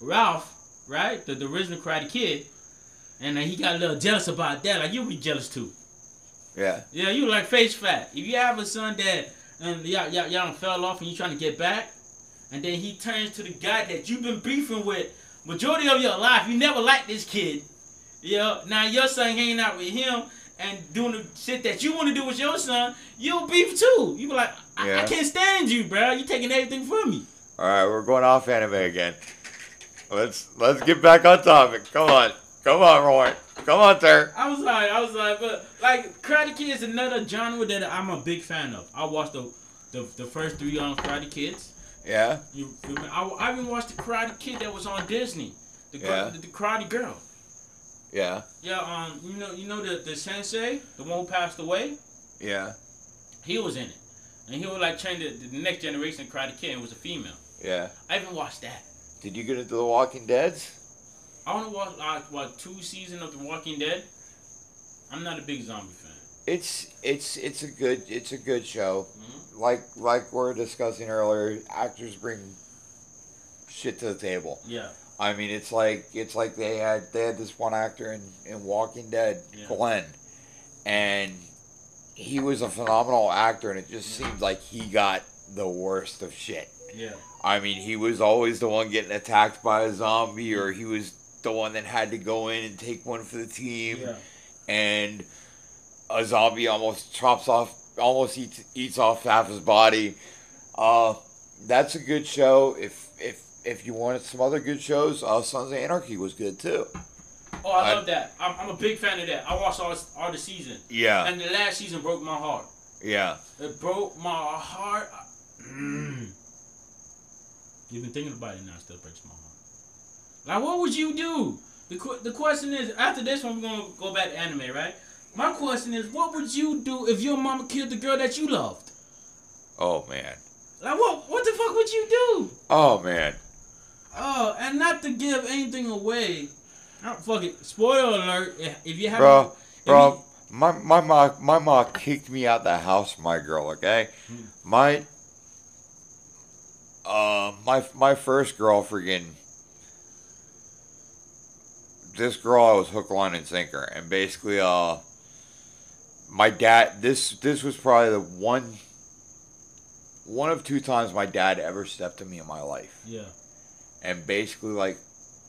Ralph, right? The, the original Karate Kid. And then he got a little jealous about that. Like, you'll be jealous too. Yeah. Yeah, you like face fat. If you have a son that and y'all, y'all, y'all fell off and you trying to get back, and then he turns to the guy that you've been beefing with majority of your life, you never liked this kid. You know, now your son hanging out with him and doing the shit that you want to do with your son, you'll beef too. You be like, I, I can't stand you, bro. You taking everything from me. All right, we're going off anime again. Let's let's get back on topic. Come on, come on, Roy. Come on, sir. I was like, I was like, but like Karate Kid is another genre that I'm a big fan of. I watched the the, the first three on Karate Kids. Yeah, You, you I, I even watched the Karate Kid that was on Disney. The, Yeah. the, the Karate Girl. yeah, Yeah, um, you know, you know the the sensei, the one who passed away. yeah, He was in it, and he was like trained the, the next generation of Karate Kid and was a female. yeah. I even watched that. Did you get into The Walking Dead's? I only watched like what two seasons of The Walking Dead. I'm not a big zombie fan. It's it's it's a good it's a good show. Mhm. Like like we are discussing earlier, actors bring shit to the table. Yeah, I mean, it's like it's like they had they had this one actor in in Walking Dead, Yeah. Glenn, and he was a phenomenal actor, and it just Yeah. seemed like he got the worst of shit. yeah, I mean, he was always the one getting attacked by a zombie, or he was the one that had to go in and take one for the team, yeah. and a zombie almost chops off, almost eats eats off half his body. Uh, that's a good show. If if if you wanted some other good shows, uh, Sons of Anarchy was good too. Oh, I, I- love that. I'm, I'm a big fan of that. I watched all all the season, Yeah, and the last season broke my heart. yeah, It broke my heart. Mm. You've been thinking about it now. It still breaks my heart. Like, what would you do? The qu- the question is after this one, we're gonna go back to anime, right? My question is, what would you do if your mama killed the girl that you loved? Oh man. Like, what what the fuck would you do? Oh man. Oh, and not to give anything away. Oh, fuck it. Spoiler alert. If you haven't, Bro, bro, you- my my mom my mom kicked me out the house, my girl. Okay, Hmm. my uh my my first girl, friggin' this girl, I was hook, line, and sinker, and basically, uh, my dad. This this was probably the one one of two times my dad ever stepped to me in my life, yeah, and basically like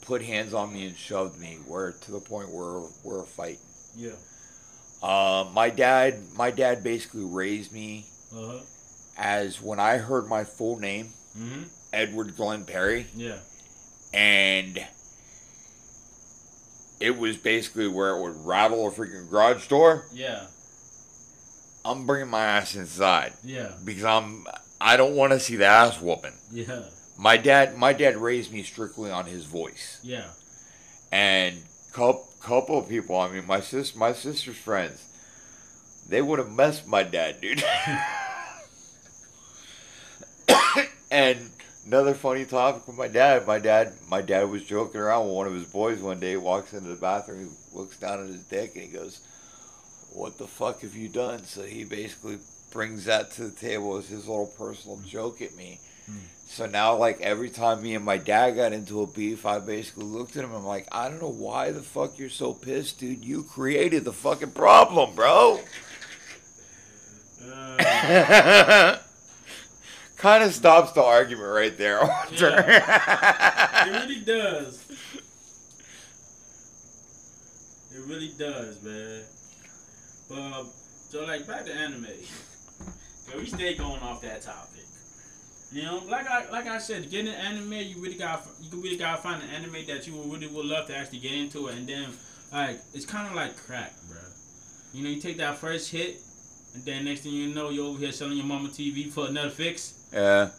put hands on me and shoved me, where to the point where we're fighting. yeah, Uh, my dad, my dad basically raised me uh huh, as when I heard my full name, mm-hmm, Edward Glenn Perry, yeah, and it was basically where it would rattle a freaking garage door. yeah, I'm bringing my ass inside yeah, because I'm. I don't want to see the ass whooping. yeah, My dad, my dad raised me strictly on his voice, yeah, and couple couple of people. I mean, my sis, my sister's friends, they would have messed my dad, dude. [laughs] and another funny topic with my dad. My dad, my dad was joking around with one of his boys one day. Walks into the bathroom, he looks down at his dick, and he goes, "What the fuck have you done?" So he basically brings that to the table as his little personal joke at me. Hmm. So now, like every time me and my dad got into a beef, I basically looked at him. I'm like, I don't know why the fuck you're so pissed, dude. You created the fucking problem, bro. uh, [laughs] kind of stops the argument right there. [laughs] it really does. It really does, man. But so like back to anime. So we stay going off that topic. You know, like I like I said, getting an anime, you really got you really gotta find an anime that you really would love to actually get into it, and then like it's kind of like crack, bro. You know, you take that first hit, and then next thing you know, you're over here selling your mama TV for another fix. yeah,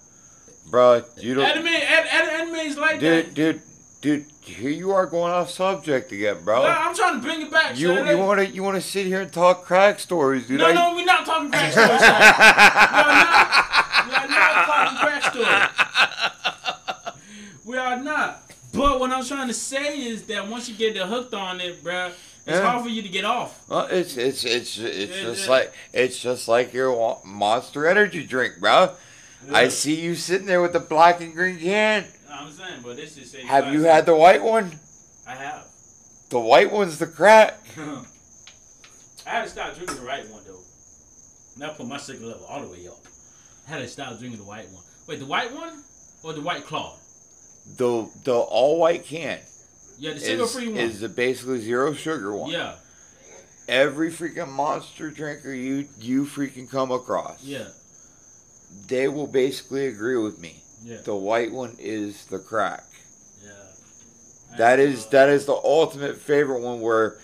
bro. You don't, Anime, an, an, anime is like dude, that. dude, dude. Here you are going off subject again, bro. No, I'm trying to bring it back. You you want to you want to sit here and talk crack stories, dude? No, I- no, we're not talking crack [laughs] stories. son. We are not talking crack story. We are not. But what I'm trying to say is that once you get hooked on it, bro, it's Yeah. hard for you to get off. Well, it's it's it's it's Yeah, just yeah. like it's just like your Monster Energy drink, bro. I see you sitting there with the black and green can. I'm saying, but this is. Have you had the white one? I have. The white one's the crack. [laughs] I had to stop drinking the right one though. Now put my sugar level all the way up. I had to stop drinking the white one. Wait, the white one or the white claw? The the all white can Yeah, the sugar free one. is the basically zero sugar one. yeah, Every freaking monster drinker you you freaking come across, yeah, they will basically agree with me. Yeah. the white one is the crack. Yeah. That And, is that is the ultimate favorite one where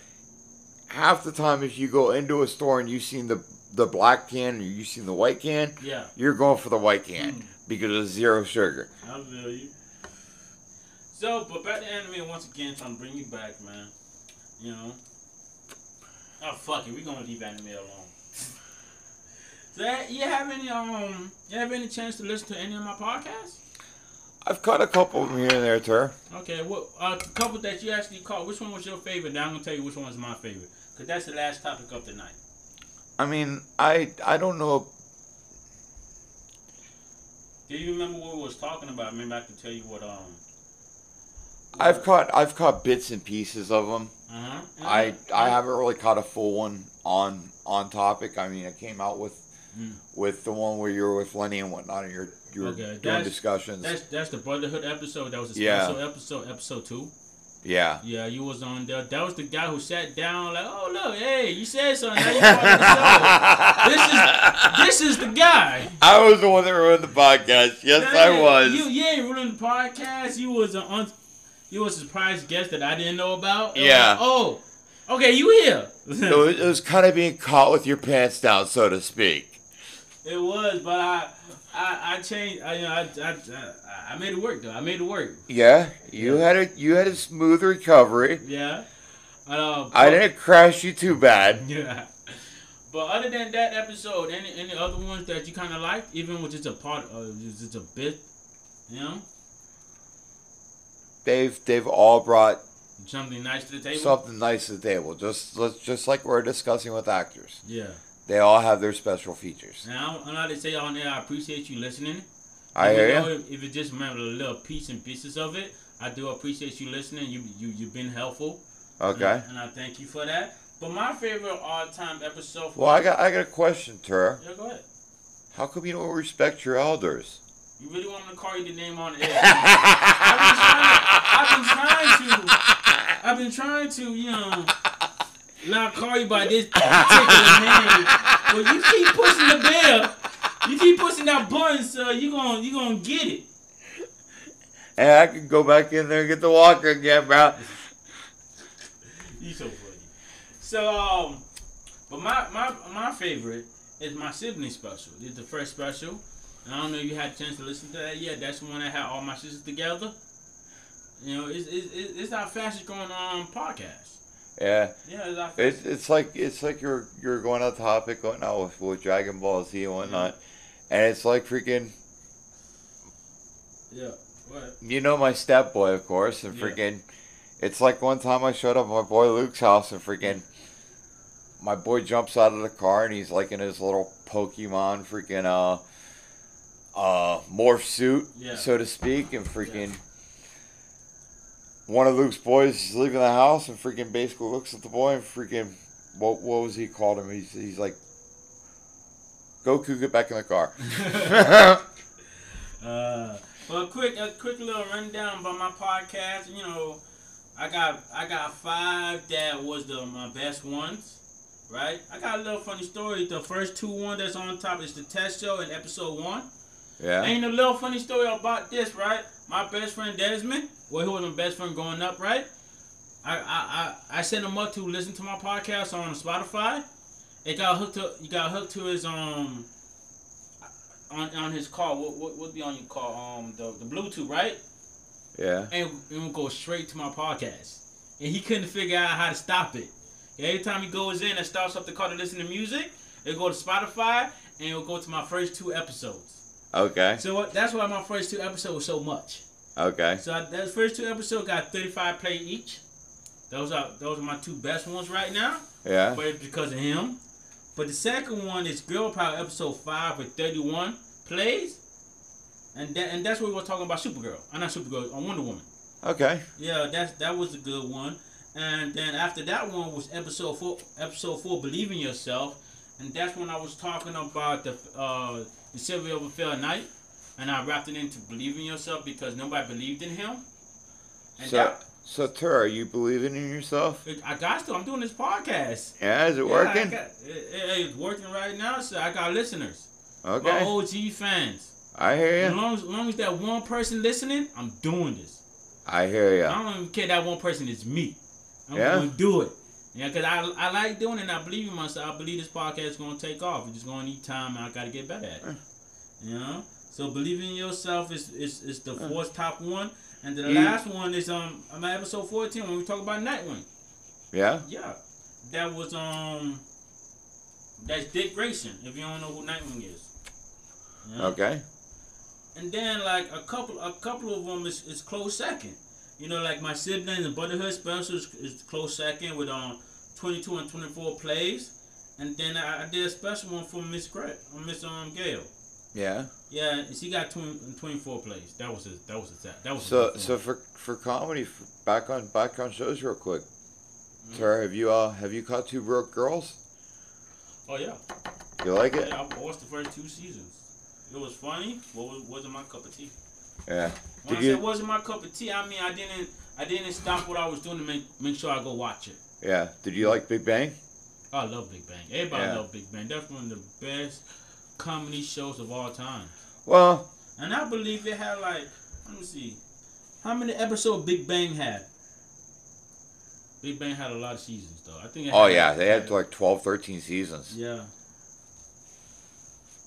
half the time if you go into a store and you've seen the the black can or you've seen the white can, Yeah. you're going for the white can Mm. because it's zero sugar. I feel you. So, but back to anime once again, trying to bring you back, man. You know. Oh fuck it, we're gonna leave anime alone. So, eh, you have any um, you have any chance to listen to any of my podcasts? I've caught a couple of them here and there, Tur. Okay, what uh, a couple that you actually caught. Which one was your favorite? Now I'm gonna tell you which one was my favorite, cause that's the last topic of the night. I mean, I I don't know. Do you remember what we was talking about? Maybe I can tell you what um. I've caught I've caught bits and pieces of them. Uh huh. I I haven't really caught a full one on on topic. I mean, I came out with Mm. with the one where you were with Lenny and whatnot, and you're you were Okay, doing that's- discussions. That's that's the Brotherhood episode. That was a Yeah. special episode, episode two. yeah. Yeah, you was on there. That was the guy who sat down like, oh look, hey, you said something. Now you part of the show. [laughs] This is this is the guy. I was the one that ruined the podcast. Yes, Yeah, I was. You, yeah, you ain't ruling the podcast. You was an un, you was a surprise guest that I didn't know about. It Yeah. like, oh, okay, you here. it, was, it was kind of being caught with your pants down, so to speak. It was, but I I, I changed. I, you know, I, I I made it work though. I made it work. Yeah, you Yeah. had a you had a smooth recovery. Yeah. Uh, I didn't crash you too bad. [laughs] Yeah. But other than that episode, any any other ones that you kind of liked, even with just a part of just a bit, you know, They've they've all brought something nice to the table. something nice to the table. Just let's just like we're discussing with actors. yeah. They all have their special features. Now I'm not to say on there. I appreciate you listening. I hear you. If, if it just meant a little piece and pieces of it, I do appreciate you listening. You you you've been helpful. Okay. And I thank you for that. But my favorite all-time episode. Well, I got I got a question, Tur. Yeah, go ahead. How come you don't respect your elders? You really want me to call you the name on the air? I've been trying to. I've been trying to, you know, not call you by this particular name, but you keep pushing the bell. You keep pushing that button, so you gonna you gonna get it. And I can go back in there and get the walker again, bro. You so funny. So um, but my my my favorite is my sibling special. It's the first special. And I don't know if you had a chance to listen to that yet. That's the one that had all my sisters together. You know, it's it's, it's it's our fastest growing um podcast. Yeah. Yeah, it's. It's like it's like you're you're going on topic going out with, with Dragon Ball Z and whatnot, and it's like freaking Yeah. What? you know my step boy of course and Yeah. freaking it's like one time I showed up at my boy Luke's house and freaking my boy jumps out of the car and he's like in his little Pokemon freaking uh uh morph suit Yeah. so to speak and freaking one of Luke's boys is leaving the house and freaking basically looks at the boy and freaking what what was he called him he's he's like Goku get back in the car [laughs] [laughs] Uh, well, quick, a quick little rundown about my podcast. You know, I got I got five that was the my best ones, right? I got a little funny story. The first two one that's on top is the test show in episode one. yeah Ain't a little funny story about this, right? My best friend Desmond, well, he was my best friend growing up, right? I I I, I sent him up to listen to my podcast on Spotify. It got hooked to you got hooked to his um on on his car. What what would be on your car? Um the, the Bluetooth, right? yeah And it would go straight to my podcast. And he couldn't figure out how to stop it. Every time he goes in and starts up the car to listen to music, it'll go to Spotify and it'll go to my first two episodes. Okay So what, that's why my first two episodes was so much. okay So I, those first two episodes got 35 play each. Those are those are my two best ones right now, yeah but it's because of him. But the second one is Girl Power episode five with 31 plays, and that and that's where we were talking about Supergirl. I'm not Supergirl. I'm Wonder Woman. okay Yeah, that's that was a good one. And then after that one was episode four. Episode four, believe in yourself, and that's when I was talking about the uh, the Sylvia of a Fair Night, and I wrapped it into believing yourself because nobody believed in him. And So, that, so Tur, are you believing in yourself? I got to. I'm doing this podcast. Yeah, is it Yeah, working? got- it- it- it's working right now, so I got listeners. My okay. OG fans. I hear As long as, as long as that one person listening, I'm doing this. I hear you. I don't even care that one person is me. I'm Yeah. gonna do it. Yeah, cause I I like doing it. and I believe in myself. I believe this podcast is gonna take off. It's just gonna need time, and I gotta get better at it. You know. So believing in yourself is is, is the fourth top one, and the You- last one is um episode 14 when we talk about Nightwing. Yeah. Yeah, that was um that's Dick Grayson. If you don't know who Nightwing is. Okay. And then like a couple a couple of them is, is close second. You know, like my siblings and Brotherhood Spencer is, is close second with um 22 and 24 plays. And then I, I did a special one for Miss Gret, or Miss um Gail. Yeah. Yeah, and she got 20, 24 plays. That was a that was a that was So so for for comedy, for back on back on shows real quick. Mhm. Tara, have you uh have you caught Two Broke Girls? oh yeah, You like it? yeah. I watched the first two seasons. It was funny, but was, wasn't my cup of tea. Yeah. When Did I said wasn't my cup of tea, I mean I didn't I didn't stop what I was doing to make make sure I go watch it. Yeah. Did you like Big Bang? I love Big Bang. Everybody Yeah. love Big Bang. That's one of the best comedy shows of all time. Well, And I believe it had like, let me see, how many episodes Big Bang had? Big Bang had a lot of seasons though. I think. It oh yeah, they had like 12, 13 seasons. Yeah.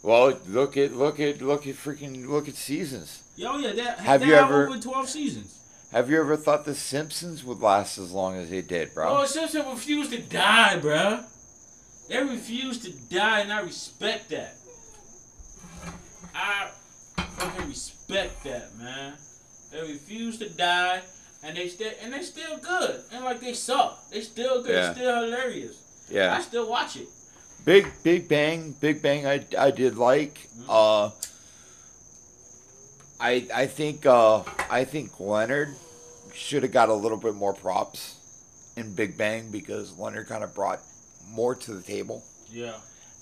Well, look at look at look at freaking look at seasons. Oh yeah. That, Have they you ever- over twelve seasons? Have you ever thought The Simpsons would last as long as they did, bro? Oh, Simpson refused to die, bruh. They refused to die, and I respect that. I fucking respect that, man. They refused to die, and they still and they still good. And like they suck, they still good. Yeah. They still hilarious. Yeah, I still watch it. Big Big Bang, Big Bang. I, I did like. Uh, I I think uh I think Leonard should have got a little bit more props in Big Bang because Leonard kind of brought more to the table Yeah.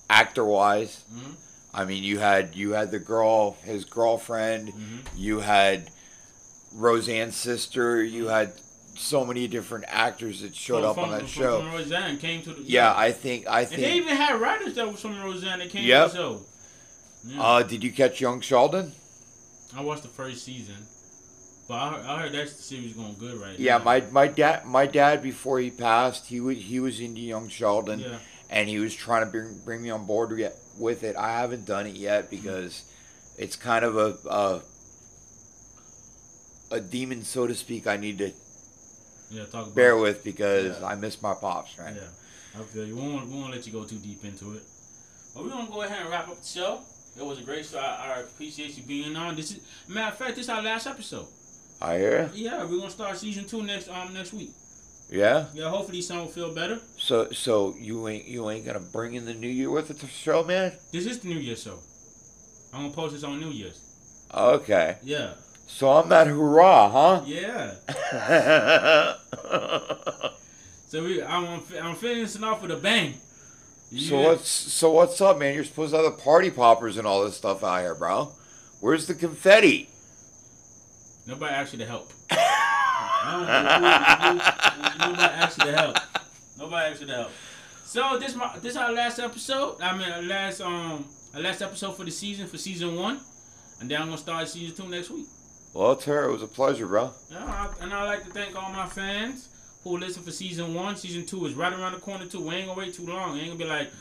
actor wise. Mhm. I mean, you had you had the girl, his girlfriend. Mhm. You had Roseanne's sister. You had so many different actors that showed From- up on that from- show. From Roseanne came to the Yeah, I think I And they even had writers that was from Roseanne that came Yep. to the show. Yeah. Uh, did you catch Young Sheldon? I watched the first season, but I heard, I heard that series going good right now. Yeah, now. my my dad my dad before he passed, he was he was into Young Sheldon, Yeah. and he was trying to bring bring me on board with it. I haven't done it yet because it's kind of a a, a demon, so to speak. I need to Yeah, talk about bear with because Yeah. I miss my pops. Right? Yeah, I feel you. We won't, we won't let you go too deep into it. But we're gonna go ahead and wrap up the show. It was a great show. I, I appreciate you being on. This is matter of fact, this is our last episode. I hear. Yeah, we're gonna start season two next um next week. Yeah. Yeah, hopefully some will feel better. So so you ain't you ain't gonna bring in the new year with the show, man? This is the New year show. I'm gonna post this on New Year's. Okay. Yeah, So I'm that hurrah, huh? yeah. [laughs] [laughs] So we, I'm I'm finishing off with a bang. So what's so what's up, man? You're supposed to have the party poppers and all this stuff out here, bro. Where's the confetti? Nobody asked you to help. [laughs] I don't know who- who- Nobody asked you to help. Nobody asked you to help. So this my this our last episode. I mean our last um our last episode for the season for season one, and then I'm gonna start season two next week. Well, Tara, it was a pleasure, bro. Yeah, I, and I'd like to thank all my fans who listen for season one. Season two is right around the corner too. We ain't gonna wait too long. It ain't gonna be like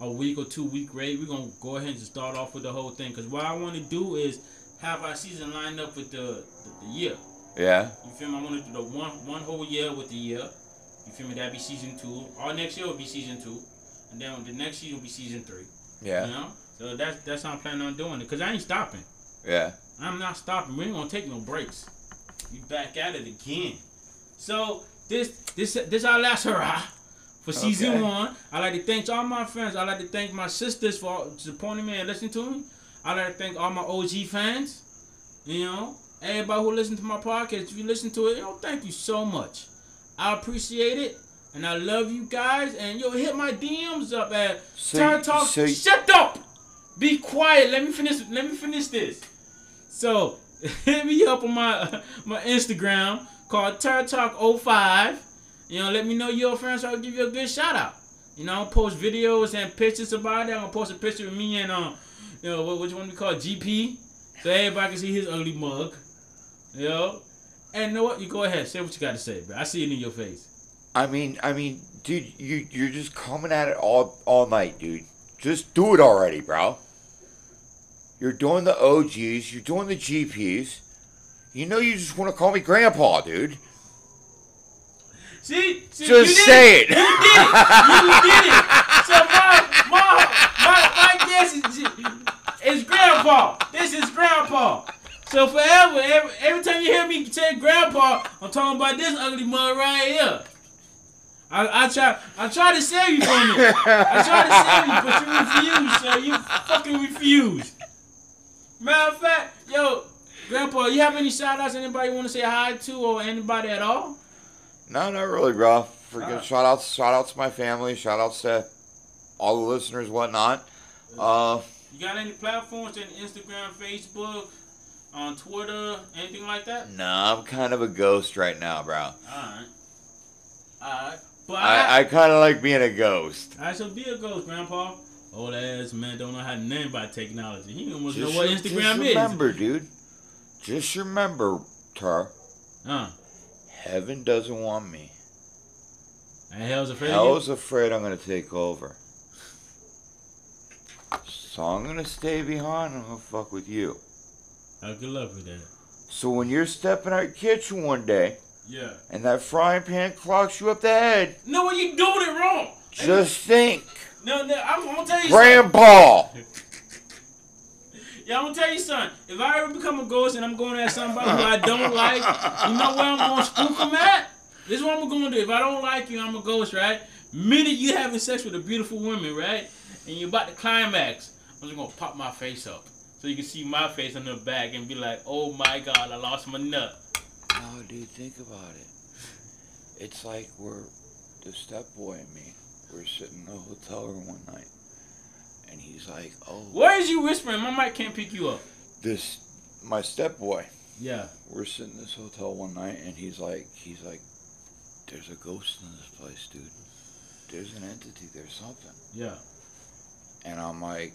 a week or two week wait. We're gonna go ahead and just start off with the whole thing. Cause what I want to do is have our season lined up with the, the, the year. Yeah. You feel me? I want to do the one one whole year with the year. You feel me? That'd be season two. Our next year will be season two, and then the next season will be season three. Yeah. You know? So that's that's how I'm planning on doing it. Cause I ain't stopping. Yeah. I'm not stopping. We ain't gonna take no breaks. We back at it again. So this this this our last hurrah for season Okay. one. I like to thank all my friends. I like to thank my sisters for supporting me and listening to me. I like to thank all my OG fans. You know, everybody who listen to my podcast. If you listen to it, you know, thank you so much. I appreciate it. And I love you guys. And yo, hit my DMs up at So- Turn Talk. so- Shut up! Be quiet. Let me finish. Let me finish this. So [laughs] hit me up on my [laughs] my Instagram called Turn Talk 05. You know, let me know you're so I'll give you a good shout out. You know, I'll post videos and pictures about it. I'm gonna post a picture of me and um, you know, what which one we call GP so everybody can see his ugly mug. You know? And you know what? You go ahead, say what you got to say, bro. I see it in your face. I mean, I mean, dude, you you're just coming at it all all night, dude. Just do it already, bro. You're doing the OGs, you're doing the GPs. You know you just want to call me grandpa, dude. See, see Just say it. You did it. You did it. So my my my my guess is is grandpa. This is grandpa. So forever, every, every time you hear me say grandpa, I'm talking about this ugly mug right here. I, I try I try to save you from it. I try to save you, but you refuse, so you fucking refuse. Matter of fact, yo, grandpa, you have any shout outs anybody want to say hi to or anybody at all? No, not really, bro. Forget Alright. shout outs, shout outs to my family, shout outs to all the listeners, whatnot. Uh, You got any platforms in Instagram, Facebook, on Twitter, anything like that? nah, I'm kind of a ghost right now, bro. Alright. Alright. But I, I, I kind of like being a ghost. I shall be a ghost, Grandpa. Old ass man don't know how to name by technology. He almost Just, know what Instagram just is. remember, dude. Just remember, Tar. Huh. Heaven doesn't want me. and hell's afraid of Hell's afraid I'm gonna take over. So I'm gonna stay behind. I'm gonna fuck with you. Uh, good luck with that. So when you're stepping out your kitchen one day Yeah. and that frying pan clocks you up the head, No, when you doing it wrong. just think, No, no, I'm, I'm gonna tell you something. Yeah, I'm gonna tell you something. If I ever become a ghost and I'm going at somebody who I don't [laughs] like, you know where I'm gonna spook them at? This is what I'm gonna do. If I don't like you, I'm a ghost, right? Minute you having sex with a beautiful woman, right? And you're about to climax, I'm just gonna pop my face up. So you can see my face on the back and be like, oh my god, I lost my nut. No, dude, think about it. It's like we're the step boy and me. We're sitting in a hotel room one night, and he's like, "Oh, why is you whispering? My mic can't pick you up. this my step boy." Yeah. We're sitting in this hotel one night, and he's like, "He's like, there's a ghost in this place, dude. There's an entity. There's something." Yeah. And I'm like,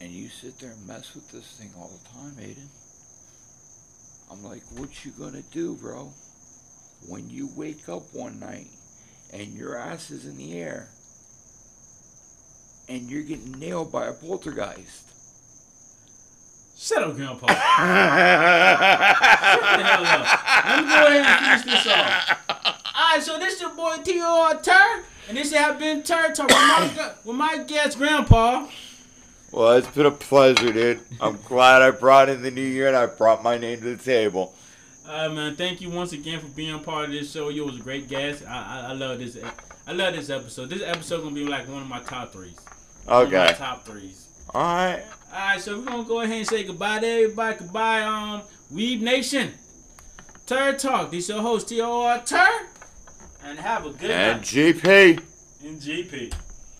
"And you sit there and mess with this thing all the time, Aiden?" I'm like, "What you gonna do, bro? When you wake up one night and your ass is in the air and you're getting nailed by a poltergeist?" Shut up, Grandpa. [laughs] Shut the hell up. Let me go ahead and finish this off. Alright, so this is your boy T.O.R. Tur, and this have been Tor Talk with my, with my guest, Grandpa. Well, it's been a pleasure, dude. I'm glad I brought in the new year and I brought my name to the table. Alright, man, thank you once again for being part of this show. You was a great guest. I, I, I love this. I love this episode. This episode gonna be like one of my top threes. One of my Okay. top threes. All right. Alright, so we're gonna go ahead and say goodbye to everybody. Goodbye, um, Weeb Nation. Tor Talk. This your host, T.O.R. Tur. And have a good And night. GP. In GP.